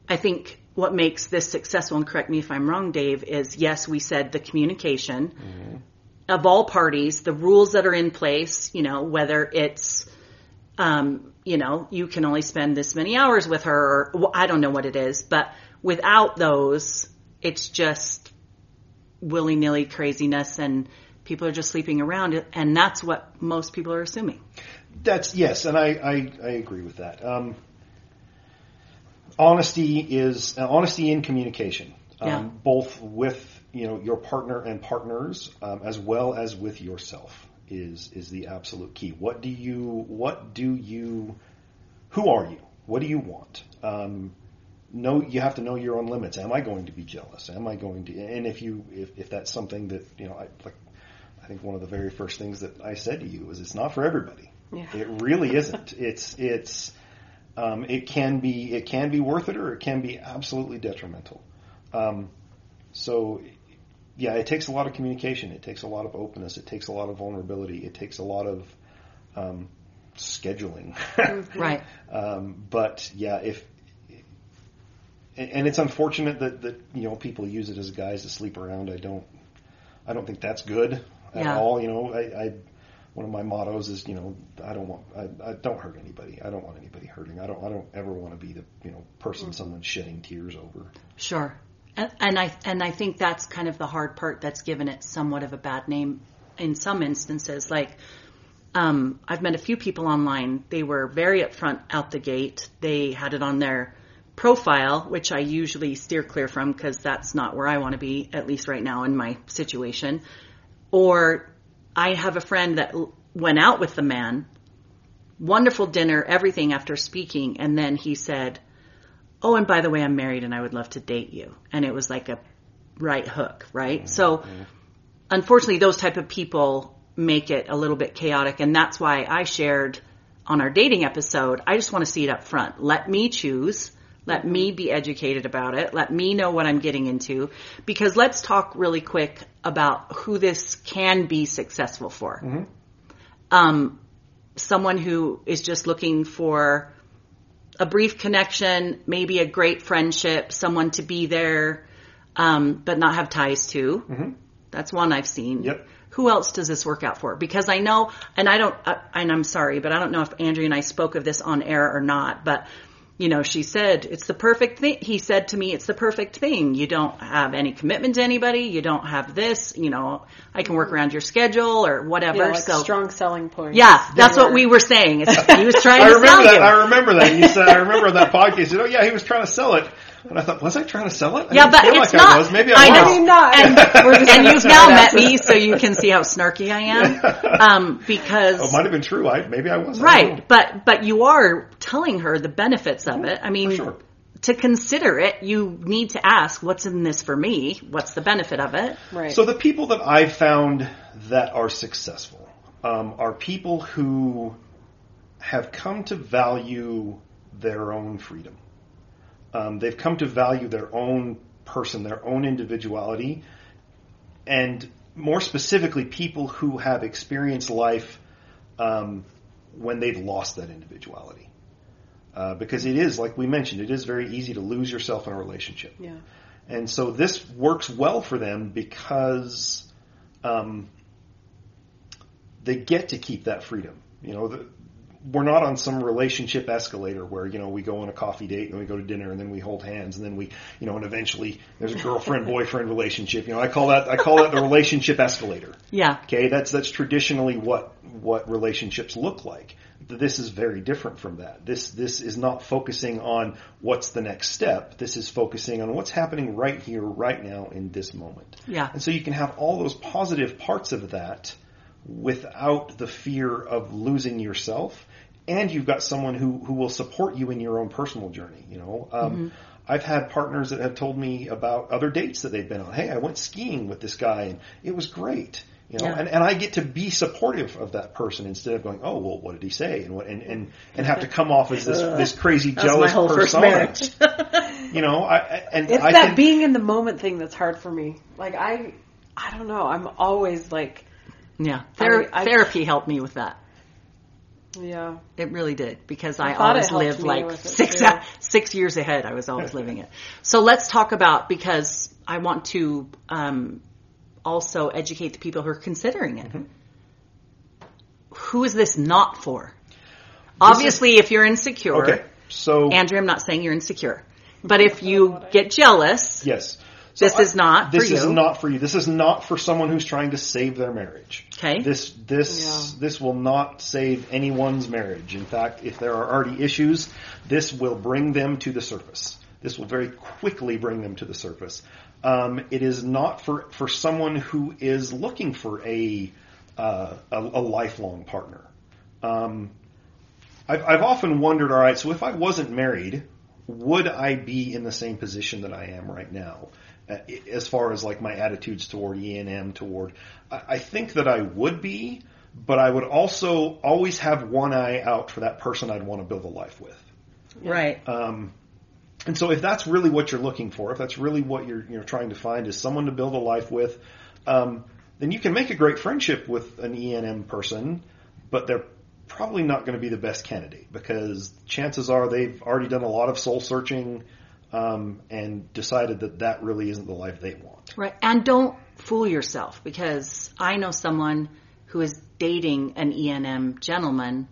A: I think what makes this successful, and correct me if I'm wrong, Dave, is yes, we said the communication. Of all parties, the rules that are in place, you know, whether it's um, you know, you can only spend this many hours with her, or well, I don't know what it is, but without those, it's just willy nilly craziness and people are just sleeping around, and that's what most people are assuming.
C: That's yes, and I I, I agree with that. Um, honesty is uh, honesty in communication, um,
A: Yeah.
C: both with you know your partner and partners, um, as well as with yourself, is is the absolute key. What do you What do you Who are you? What do you want? Know you have to know your own limits. Am I going to be jealous? Am I going to? And if you if, if that's something that you know, I like, I think one of the very first things that I said to you was it's not for everybody.
B: Yeah.
C: It really isn't. [laughs] It's it's um, it can be it can be worth it or it can be absolutely detrimental. Um, so yeah, it takes a lot of communication. It takes a lot of openness. It takes a lot of vulnerability. It takes a lot of um, scheduling. [laughs]
A: Right.
C: Um, but yeah, if and and it's unfortunate that, that you know people use it as guys to sleep around. I don't I don't think that's good at
A: Yeah.
C: all. You know, I, I one of my mottos is you know I don't want I, I don't hurt anybody. I don't want anybody hurting. I don't I don't ever want to be the you know person someone's shedding tears over.
A: Sure. And, and I and I think that's kind of the hard part that's given it somewhat of a bad name in some instances. Like, um, I've met a few people online. They were very upfront out the gate. They had it on their profile, which I usually steer clear from because that's not where I want to be, at least right now in my situation. Or I have a friend that l- went out with the man, wonderful dinner, everything after speaking, and then he said, oh, and by the way, I'm married and I would love to date you. And it was like a right hook, right? So mm-hmm. unfortunately, those type of people make it a little bit chaotic. And that's why I shared on our dating episode, I just want to see it up front. Let me choose. Let me be educated about it. Let me know what I'm getting into. Because let's talk really quick about who this can be successful for. Um, someone who is just looking for a brief connection, maybe a great friendship, someone to be there, um, but not have ties to. That's one I've seen.
C: Yep.
A: Who else does this work out for? Because I know, and I don't, uh, and I'm sorry, but I don't know if Andrea and I spoke of this on air or not, but you know, she said, it's the perfect thing. He said to me, it's the perfect thing. You don't have any commitment to anybody. You don't have this, you know, I can work around your schedule or whatever.
B: Yeah, like
A: so,
B: strong selling points.
A: yeah, that's
B: They
A: what we were saying. It's- he was [laughs] trying
C: I
A: to
C: remember
A: sell
C: that.
A: you.
C: I remember that. You said I remember that podcast. You said, oh yeah, he was trying to sell it. And I thought, was I trying to sell it? I
A: Yeah,
C: didn't
A: but
C: feel
A: it's
C: like
A: not.
C: I was. Maybe I,
A: know.
C: was.
B: I mean, not.
A: And,
B: We're just
A: and you've now met me, so you can see how snarky I am. [laughs] Um, because
C: Oh, it might have been true. I maybe I was. I don't
A: right, but but you are telling her the benefits of it. I mean,
C: sure.
A: to consider it, you need to ask, "What's in this for me? What's the benefit of it?"
B: Right.
C: So the people that I've found that are successful um, are people who have come to value their own freedom. Um, they've come to value their own person, their own individuality, and more specifically, people who have experienced life um, when they've lost that individuality. Uh, because it is, like we mentioned, it is very easy to lose yourself in a relationship.
B: yeah.
C: And so this works well for them because um, they get to keep that freedom. You know, the, we're not on some relationship escalator where you know we go on a coffee date and we go to dinner and then we hold hands and then we you know and eventually there's a girlfriend [laughs] boyfriend relationship. You know, I call that I call that the relationship escalator.
A: Yeah,
C: Okay, that's that's traditionally what what relationships look like. This is very different from that. This this is not focusing on what's the next step. This is focusing on what's happening right here, right now, in this moment.
A: yeah,
C: And so you can have all those positive parts of that without the fear of losing yourself. And you've got someone who, who will support you in your own personal journey. You know, um, I've had partners that have told me about other dates that they've been on. Hey, I went skiing with this guy and it was great. You know,
A: Yeah.
C: and, and I get to be supportive of that person instead of going, oh, well, what did he say? And what, and, and, and have to come off as this, [laughs] this crazy
B: That was
C: jealous
B: my whole first
C: persona.
B: marriage. [laughs] [laughs]
C: You know, I, I- and
B: It's
C: I
B: that
C: can,
B: being in the moment thing that's hard for me. Like I, I don't know. I'm always like,
A: yeah. Ther-
B: I-
A: therapy helped me with that.
B: Yeah,
A: It really did because I,
B: thought it
A: always lived like
B: with it,
A: six
B: too. [laughs]
A: six years ahead. I was always living it. So let's talk about because I want to um, also educate the people who are considering it.
C: Mm-hmm.
A: Who is this not for? Obviously, if you're insecure,
C: Okay. So
A: Andrea, I'm not saying you're insecure, but if you get jealous,
C: yes.
A: This is not for
C: This is
A: you.
C: not for you. This is not for someone who's trying to save their marriage.
A: Okay.
C: This this
B: Yeah.
C: this will not save anyone's marriage. In fact, if there are already issues, this will bring them to the surface. This will very quickly bring them to the surface. Um, it is not for for someone who is looking for a uh, a, a lifelong partner. Um, I've, I've often wondered, all right, so if I wasn't married, would I be in the same position that I am right now? As far as like my attitudes toward E and M, toward, I, I think that I would be, but I would also always have one eye out for that person I'd want to build a life with.
A: right?
C: Um, and so if that's really what you're looking for, if that's really what you're, you're trying to find is someone to build a life with, um, then you can make a great friendship with an ENM person, but they're probably not going to be the best candidate because chances are they've already done a lot of soul searching um, and decided that that really isn't the life they want.
A: Right. And don't fool yourself because I know someone who is dating an ENM gentleman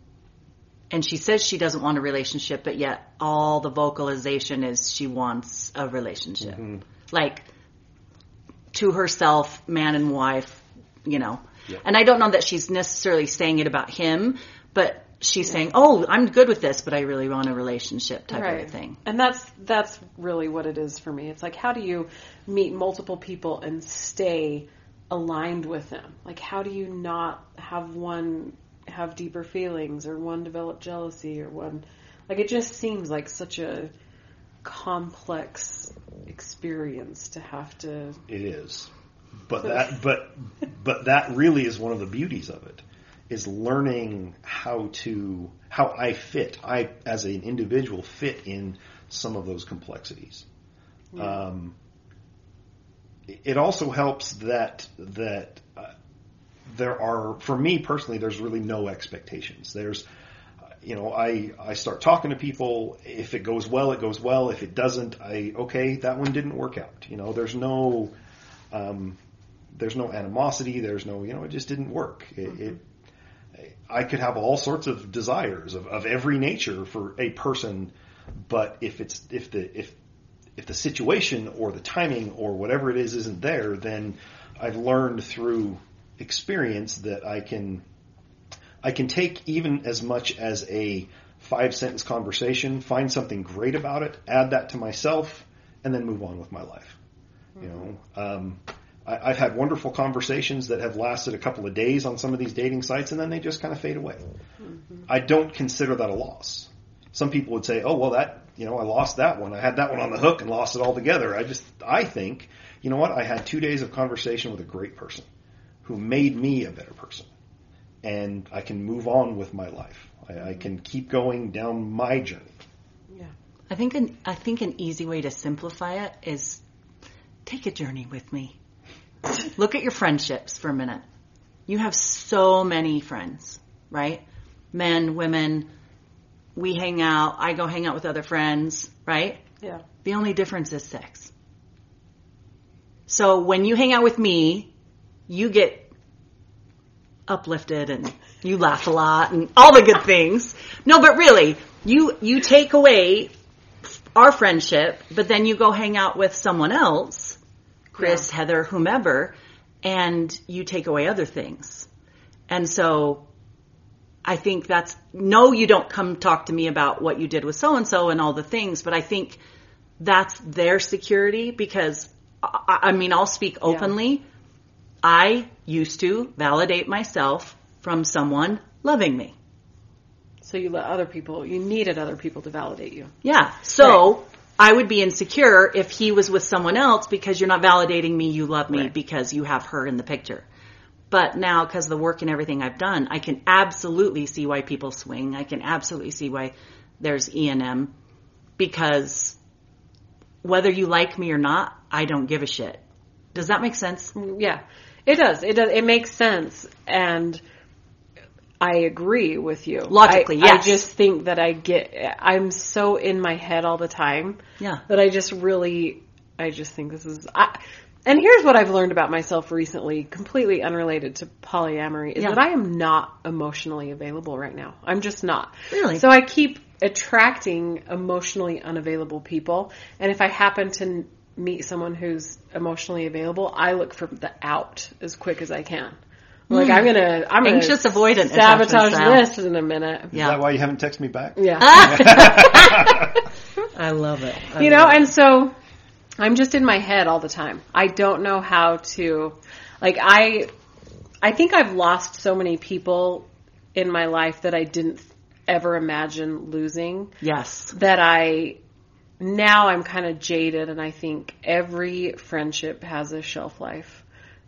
A: and she says she doesn't want a relationship, but yet all the vocalization is she wants a relationship. Like to herself, man and wife, you know.
C: Yeah.
A: And I don't know that she's necessarily saying it about him, but she's saying, "Oh, I'm good with this, but I really want a relationship type of a thing."
B: And that's that's really what it is for me. It's like how do you meet multiple people and stay aligned with them? Like how do you not have one have deeper feelings or one develop jealousy or one like it just seems like such a complex experience to have to
C: It is, but that but but that really is one of the beauties of it is learning how to how I fit I as an individual fit in some of those complexities. Um, it also helps that that uh, there are for me personally there's really no expectations. There's you know, I, I start talking to people. If it goes well, it goes well. If it doesn't, I, okay, that one didn't work out. You know, there's no, um, there's no animosity. There's no, you know, it just didn't work. It, it I could have all sorts of desires of, of every nature for a person, but if it's, if the, if, if the situation or the timing or whatever it is isn't there, then I've learned through experience that I can, I can take even as much as a five sentence conversation, find something great about it, add that to myself, and then move on with my life. You know, um, I, I've had wonderful conversations that have lasted a couple of days on some of these dating sites, and then they just kind of fade away. Mm-hmm. I don't consider that a loss. Some people would say, "Oh, well, that you know, I lost that one. I had that one on the hook and lost it altogether." I just, I think, you know what? I had two days of conversation with a great person who made me a better person and I can move on with my life. I, I can keep going down my journey.
B: yeah.
A: I think an I think an easy way to simplify it is take a journey with me. Look at your friendships for a minute. You have so many friends, right? Men, women. We hang out. I go hang out with other friends, right?
B: Yeah.
A: The only difference is sex. So when you hang out with me, you get uplifted and you laugh a lot and all the good things. No, but really, you you take away our friendship, but then you go hang out with someone else, Chris, Heather, whomever, and you take away other things. And so I think that's no, you don't come talk to me about what you did with so and so and all the things, but I think that's their security because I, I mean, I'll speak openly. I used to validate myself from someone loving me.
B: So you let other people you needed other people to validate you.
A: Yeah. So I would be insecure if he was with someone else because you're not validating me, you love me
B: Right.
A: because you have her in the picture. But now, because of the work and everything I've done, I can absolutely see why people swing. I can absolutely see why there's E and M because whether you like me or not, I don't give a shit. Does that make sense?
B: Mm, yeah, it does. It does. It makes sense, and I agree with you.
A: Logically,
B: I,
A: yes.
B: I just think that I get. I'm so in my head all the time
A: Yeah.
B: that I just really. I just think this is. I, and here's what I've learned about myself recently, completely unrelated to polyamory, is
A: Yeah.
B: that I am not emotionally available right now. I'm just not.
A: Really?
B: So I keep attracting emotionally unavailable people, and if I happen to meet someone who's emotionally available, I look for the out as quick as I can. Like I'm gonna, I'm gonna
A: Hmm. Anxious avoidant
B: sabotage this in a minute.
A: Yeah.
C: Is that why you haven't texted me back?
B: Yeah. [laughs]
A: I love it. I
B: you know,
A: it.
B: and so I'm just in my head all the time. I don't know how to, like, I, I think I've lost so many people in my life that I didn't ever imagine losing
A: yes.
B: that I, now I'm kind of jaded and I think every friendship has a shelf life.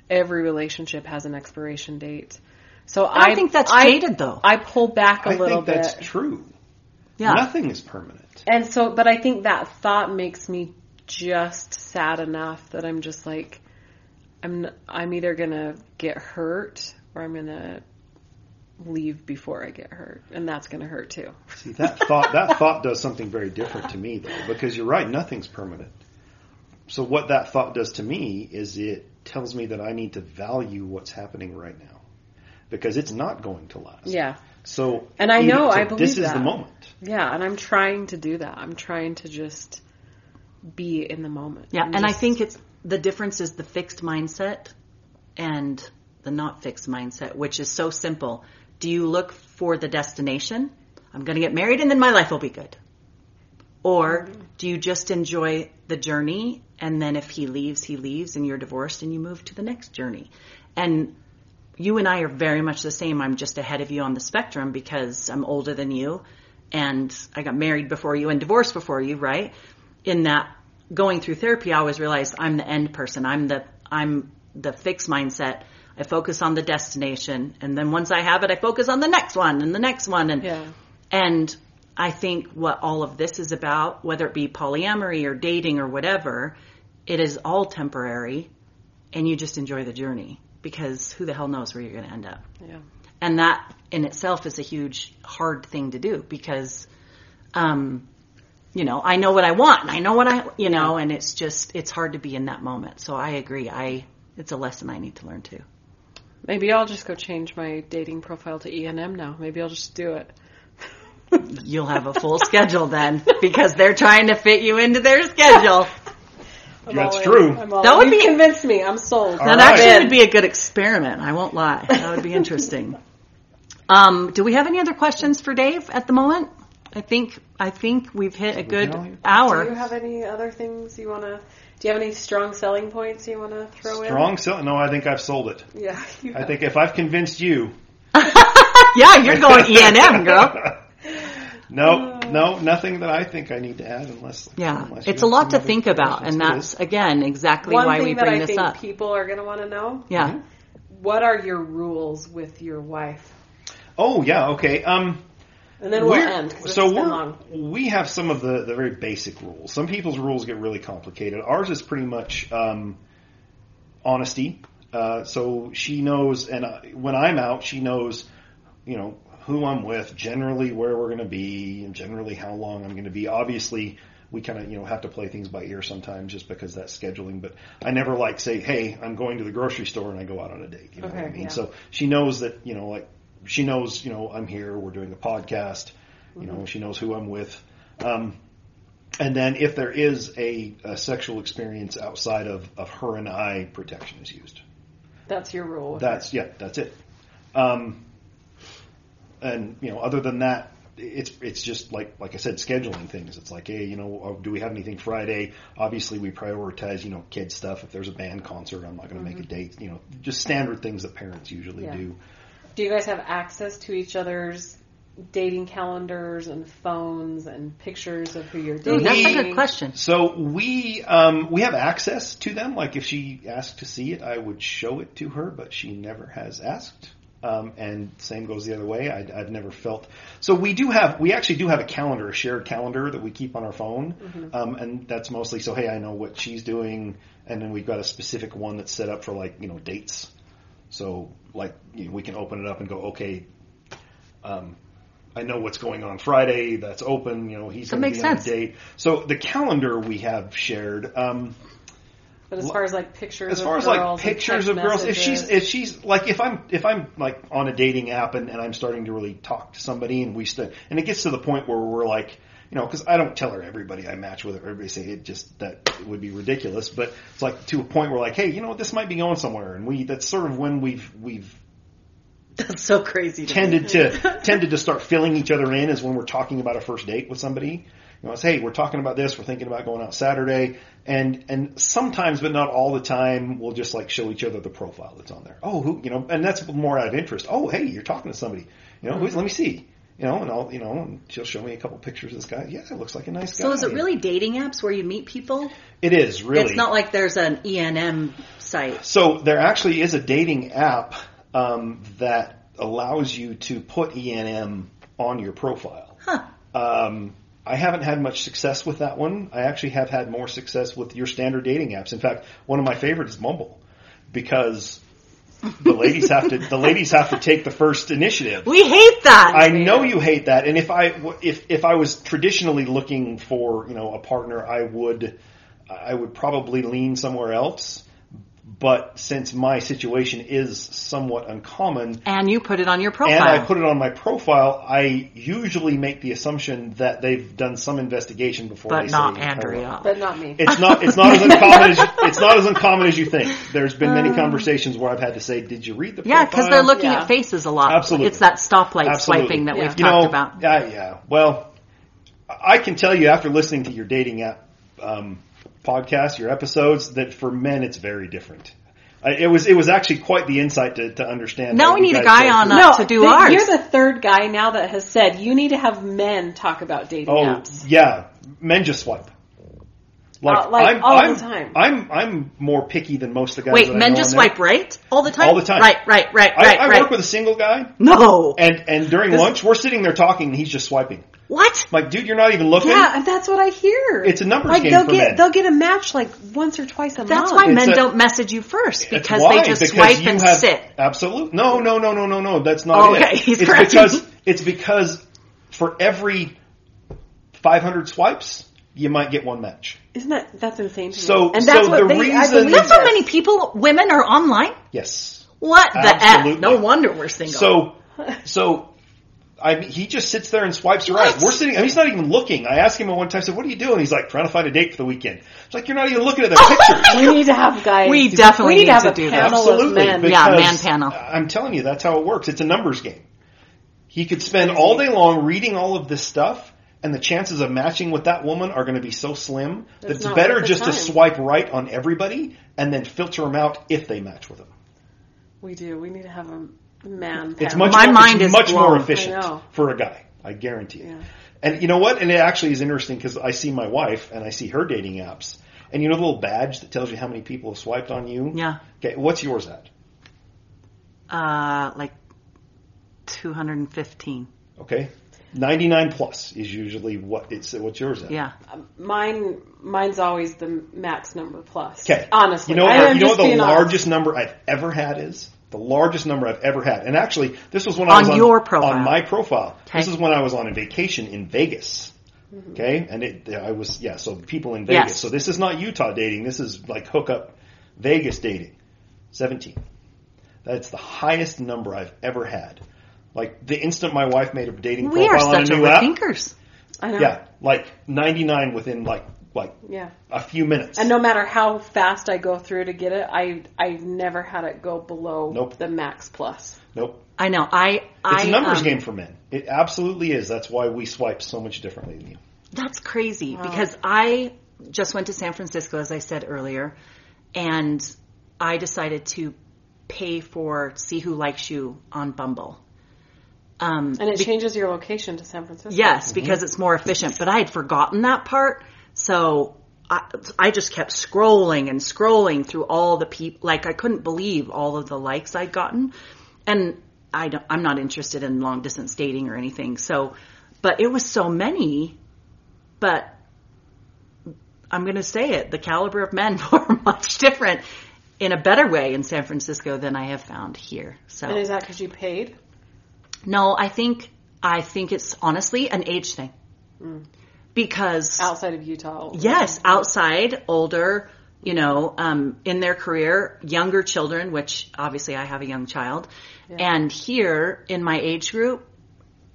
B: Every relationship has an expiration date. So I,
A: don't think that's
B: I-
A: jaded, though.
B: I pull back a
C: I
B: little bit.
C: I think that's true.
A: Yeah.
C: Nothing is permanent.
B: And so, but I think that thought makes me just sad enough that I'm just like, I'm, I'm either gonna get hurt or I'm gonna leave before I get hurt, and that's gonna hurt too.
C: See, that thought that thought does something very different to me though, because you're right, nothing's permanent. So what that thought does to me is it tells me that I need to value what's happening right now. Because it's not going to last.
B: Yeah,
C: So
B: And I
C: even-
B: know,
C: so
B: I believe
C: this is
B: that.
C: the moment.
B: yeah, and I'm trying to do that. I'm trying to just be in the moment.
A: Yeah, and I
B: just-
A: think it's the difference is the fixed mindset and the not fixed mindset, which is so simple. Do you look for the destination? I'm going to get married and then my life will be good. Or do you just enjoy the journey and then if he leaves, he leaves and you're divorced and you move to the next journey? And you and I are very much the same. I'm just ahead of you on the spectrum because I'm older than you and I got married before you and divorced before you, right? In that going through therapy, I always realized I'm the end person. I'm the, I'm the fixed mindset. I focus on the destination and then once I have it, I focus on the next one and the next one. And,
B: Yeah.
A: and I think what all of this is about, whether it be polyamory or dating or whatever, it is all temporary and you just enjoy the journey because who the hell knows where you're going to end up.
B: Yeah.
A: And that in itself is a huge, hard thing to do because, um, you know, I know what I want and I know what I, you know, and it's just, it's hard to be in that moment. So I agree. I, it's a lesson I need to learn too.
B: Maybe I'll just go change my dating profile to E and M now. Maybe I'll just do it.
A: You'll have a full schedule then because they're trying to fit you into their schedule.
B: I'm
C: That's
B: in.
C: true.
A: That would
B: You
A: be-
B: convinced me. I'm sold.
A: Now that
C: right.
A: actually would be a good experiment. I won't lie. That would be interesting. um, do we have any other questions for Dave at the moment? I think I think we've hit a good
C: hit
A: hour.
B: Do you have any other things you want to? Do you have any strong selling points you want to throw in?
C: Strong sell? No, I think I've sold it.
B: Yeah. You
C: I think if I've convinced you, [laughs]
A: yeah, you're going E and M, girl. [laughs]
C: no, no, nothing that I think I need to add unless.
A: Yeah,
C: unless
A: it's a lot to think about, and that's
C: is.
A: again exactly
B: One
A: why
B: thing
A: we
B: that
A: bring
B: I
A: this
B: think
A: up.
B: people are going to want to know:
A: Yeah,
B: what are your rules with your wife?
C: Oh yeah, okay. Um,
B: And then we'll
C: We're-
B: end. 'cause
C: so we're,
B: long.
C: we have some of the, the very basic rules. Some people's rules get really complicated. Ours is pretty much um, honesty. Uh, so she knows, and uh, when I'm out, she knows, you know, who I'm with, generally where we're going to be, and generally how long I'm going to be. Obviously, we kind of you know have to play things by ear sometimes, just because that's scheduling. But I never like say, hey, I'm going to the grocery store and I go out on a date. You know what I mean?
B: yeah.
C: So she knows that you know like she knows you know I'm here. We're doing a podcast. You know she knows who I'm with. Um, and then if there is a, a sexual experience outside of, of her and I, protection is used.
B: That's your rule.
C: That's yeah, that's it. Um, and you know, other than that, it's it's just like like I said, scheduling things. It's like, hey, you know, uh, do we have anything Friday? Obviously, we prioritize you know kid stuff. If there's a band concert, I'm not going to make a date. You know, just standard things that parents usually
B: Yeah.
C: do.
B: Do you guys have access to each other's dating calendars and phones and pictures of who you're
A: Ooh,
B: dating?
A: that's a good question.
C: So we um, we have access to them. Like if she asked to see it, I would show it to her, but she never has asked. Um, and same goes the other way. I, I've never felt so. We do have we actually do have a calendar, a shared calendar that we keep on our phone, um, and that's mostly so. Hey, I know what she's doing, and then we've got a specific one that's set up for like you know dates. So like you know, we can open it up and go, okay. Um, I know what's going on Friday. That's open. You know, he's going to be on a
A: sense.
C: date. So the calendar we have shared. Um,
B: But as far as like pictures, of girls,
C: as far as like pictures of girls, if she's if she's like if I'm if I'm like on a dating app and, and I'm starting to really talk to somebody and we st- and it gets to the point where we're like you know because I don't tell her everybody I match with her everybody say it just that would be ridiculous but it's like to a point where like hey you know this might be going somewhere and we that's sort of when we've we've [laughs]
A: That's so crazy. To me.
C: tended to tended to start filling each other in is when we're talking about a first date with somebody. You know, it's hey, we're talking about this. We're thinking about going out Saturday, and and sometimes, but not all the time, we'll just like show each other the profile that's on there. Oh, who you know, and that's more out of interest. Oh, hey, you're talking to somebody. You know, who's? Let me see. You know, and I'll you know, and she'll show me a couple pictures of this guy. Yeah, it looks like a nice guy.
A: So is it really dating apps where you meet people?
C: It is really.
A: It's not like there's an ENM site.
C: So there actually is a dating app um, that allows you to put ENM on your profile.
A: Huh.
C: Um, I haven't had much success with that one. I actually have had more success with your standard dating apps. In fact, one of my favorites is Bumble because the ladies have to the ladies have to take the first initiative.
A: We hate that.
C: I know you hate that, and if I if if I was traditionally looking for you know a partner, I would I would probably lean somewhere else. But since my situation is somewhat uncommon,
A: and you put it on your profile.
C: and I put it on my profile, I usually make the assumption that they've done some investigation before
A: but
C: they
A: not
C: say
A: Andrea.
C: hello.
B: but not me.
C: It's not. It's not as [laughs] uncommon as you, it's not as uncommon as you think. There's been
A: Um,
C: many conversations where I've had to say, "Did you read the?" Profile?
A: Yeah, because they're looking
B: Yeah.
A: at faces a lot.
C: Absolutely.
A: It's that stoplight
C: Absolutely.
A: swiping that
B: Yeah.
A: we've
C: you
A: talked
C: know,
A: about.
C: Yeah, yeah. Well, I can tell you after listening to your dating app um, podcast, your episodes, that for men it's very different. I, it was it was actually quite the insight to, to understand.
A: Now we need a guy on
C: through-
A: uh, to do
B: th-
A: ours.
B: You're the third guy now that has said you need to have men talk about dating
C: Oh
B: apps.
C: yeah, men just swipe. Like,
B: Uh, like
C: I'm,
B: all the
C: I'm,
B: time.
C: I'm I'm more picky than most of the guys.
A: Wait,
C: that I
A: men
C: know
A: just
C: on there.
A: swipe right all the time.
C: All the time.
A: Right, right, right,
C: I,
A: right,
C: I
A: right.
C: work with a single guy,
A: no.
C: and and during lunch we're sitting there talking, and he's just swiping.
A: What?
C: Like, dude, you're not even looking.
B: Yeah, and that's what I hear.
C: It's a numbers
B: like
C: game
B: they'll
C: for
B: get
C: men.
B: they'll get a match like once or twice a
A: That's
B: month.
A: That's why
C: It's
A: men
C: a-
A: don't message you first because
C: why,
A: they just
C: because
A: swipe and
C: have-
A: sit.
C: Absolutely. No, no, no, no, no, no. That's not
A: Oh,
C: it.
A: okay, he's
C: it's
A: correcting
C: because it's because for every 500 swipes, you might get one match.
B: Isn't that that's insane? To me.
C: So-
B: and that's
C: so
B: what
C: the
B: they, I
C: reason-
B: believe
A: That's how many people, women, are online.
C: Yes.
A: What the f? No wonder we're single.
C: So, [laughs] so. I mean, he just sits there and swipes right. We're sitting. I mean, he's not even looking. I asked him at one time. I said, "What are you doing?" He's like, "Trying to find a date for the weekend." It's like you're not even looking at the pictures. [laughs]
B: We need to have guys.
A: We definitely
B: we need,
A: need
B: to have
A: to
B: a
A: do this.
B: panel
C: Absolutely.
B: of men.
A: Yeah, man panel.
C: I'm telling you, that's how it works. It's a numbers game. He could spend all day long reading all of this stuff, and the chances of matching with that woman are going to be so slim that
B: It's
C: it's better
B: worth the
C: just to swipe right on everybody and then filter them out if they match with them.
B: We do. We need to have a man.
C: It's much
A: My
C: more,
A: mind
C: it's
A: is
C: much more efficient for a guy. I guarantee it.
B: Yeah.
C: And you know what? And it actually is interesting because I see my wife and I see her dating apps, and you know the little badge that tells you how many people have swiped on you.
A: yeah,
C: Okay, what's yours at?
A: uh, like 215.
C: Okay, ninety nine plus is usually what it's what's yours at.
A: Yeah.
B: Mine, mine's always the max number plus.
C: Okay.
B: honestly,
C: you know
B: I
C: what, you know what the
B: being honest.
C: largest number I've ever had is the largest number I've ever had, and actually this was when I
A: On
C: was on
A: your profile.
C: on my profile.
A: Okay.
C: This is when I was on a vacation in Vegas. Okay, and it I was yeah. So people in Vegas.
A: Yes.
C: So this is not Utah dating. This is like hookup Vegas dating. Seventeen. That's the highest number I've ever had. Like the instant my wife made a dating
A: We
C: profile on a new app,
B: know.
C: yeah, like ninety nine within like like
B: yeah.
C: a few minutes.
B: And no matter how fast I go through to get it, I I've never had it go below
C: Nope.
B: the max plus.
C: Nope.
A: I know. I.
C: It's
A: I,
C: a numbers
A: um,
C: game for men. It absolutely is. That's why we swipe so much differently than you.
A: That's crazy because I just went to San Francisco, as I said earlier, and I decided to pay for See Who Likes You on Bumble. Um,
B: And it changes your location to San Francisco.
A: Yes, because it's more efficient. But I had forgotten that part, so I, I just kept scrolling and scrolling through all the people. Like I couldn't believe all of the likes I'd gotten, and I don't, I'm not interested in long distance dating or anything. So, but it was so many. But I'm going to say it: the caliber of men [laughs] were much different in a better way in San Francisco than I have found here. So.
B: And is that because you paid?
A: No, I think I think it's honestly an age thing. Mm. Because
B: Outside of Utah.
A: yes, outside, older, you know, um, in their career, younger children, which obviously I have a young child, and here in my age group,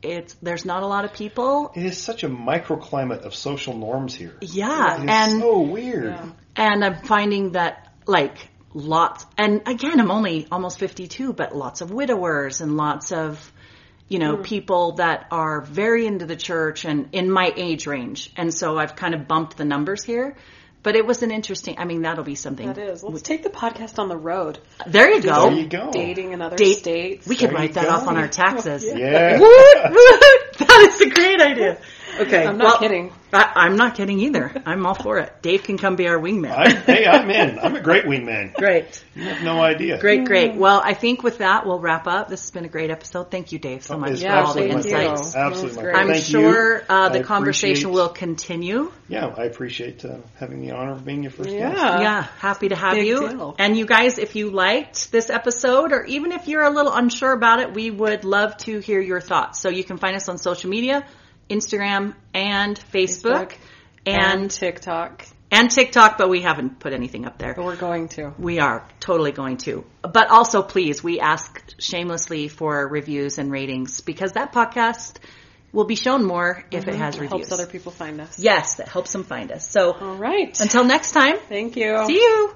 A: it's there's not a lot of people.
C: It is such a microclimate of social norms here.
A: Yeah,
C: It is
A: and
C: so weird.
B: Yeah.
A: and I'm finding that like lots and again I'm only almost 52 but lots of widowers and lots of you know mm. people that are very into the church and in my age range and so I've kind of bumped the numbers here but it was an interesting I mean that'll be something
B: That is. Let's take the podcast on the road.
A: there you go
C: There you go.
B: Dating in other
A: Date-
B: states.
A: we could
C: There
A: write that
C: go.
A: off on our taxes [laughs]
C: Yeah.
A: Woot, woot. [laughs] that is a great idea okay
B: I'm not
A: well,
B: kidding.
A: I, I'm not kidding either I'm all for it Dave can come be our wingman
C: I, hey, I'm in. I'm a great wingman.
A: great
C: You have no idea.
A: Great, great. Well, I think with that, we'll wrap up. This has been a great episode. Thank you, Dave, so much
C: It's
A: for all the
C: absolutely
B: thank
C: my
B: you.
A: insights.
C: pleasure. Absolutely,
B: That
C: my
B: was
C: pleasure.
B: great.
A: I'm
C: Thank
A: sure
C: you.
A: uh, the
C: I
A: conversation will continue.
C: Yeah, I appreciate uh, having the honor of being your first
B: Yeah.
C: guest.
A: yeah, happy to have
B: Big
A: you.
B: deal.
A: And you guys, if you liked this episode, or even if you're a little unsure about it, we would love to hear your thoughts. So you can find us on social media, Instagram and Facebook,
B: Facebook.
A: and
B: TikTok.
A: and TikTok, but we haven't put anything up there.
B: But we're going to.
A: We are totally going to. But also, please, we ask shamelessly for reviews and ratings because that podcast will be shown more if it mm-hmm. has
B: It
A: reviews.
B: helps other people find us.
A: Yes, that helps them find us. So
B: All right.
A: until next time,
B: Thank you.
A: see you.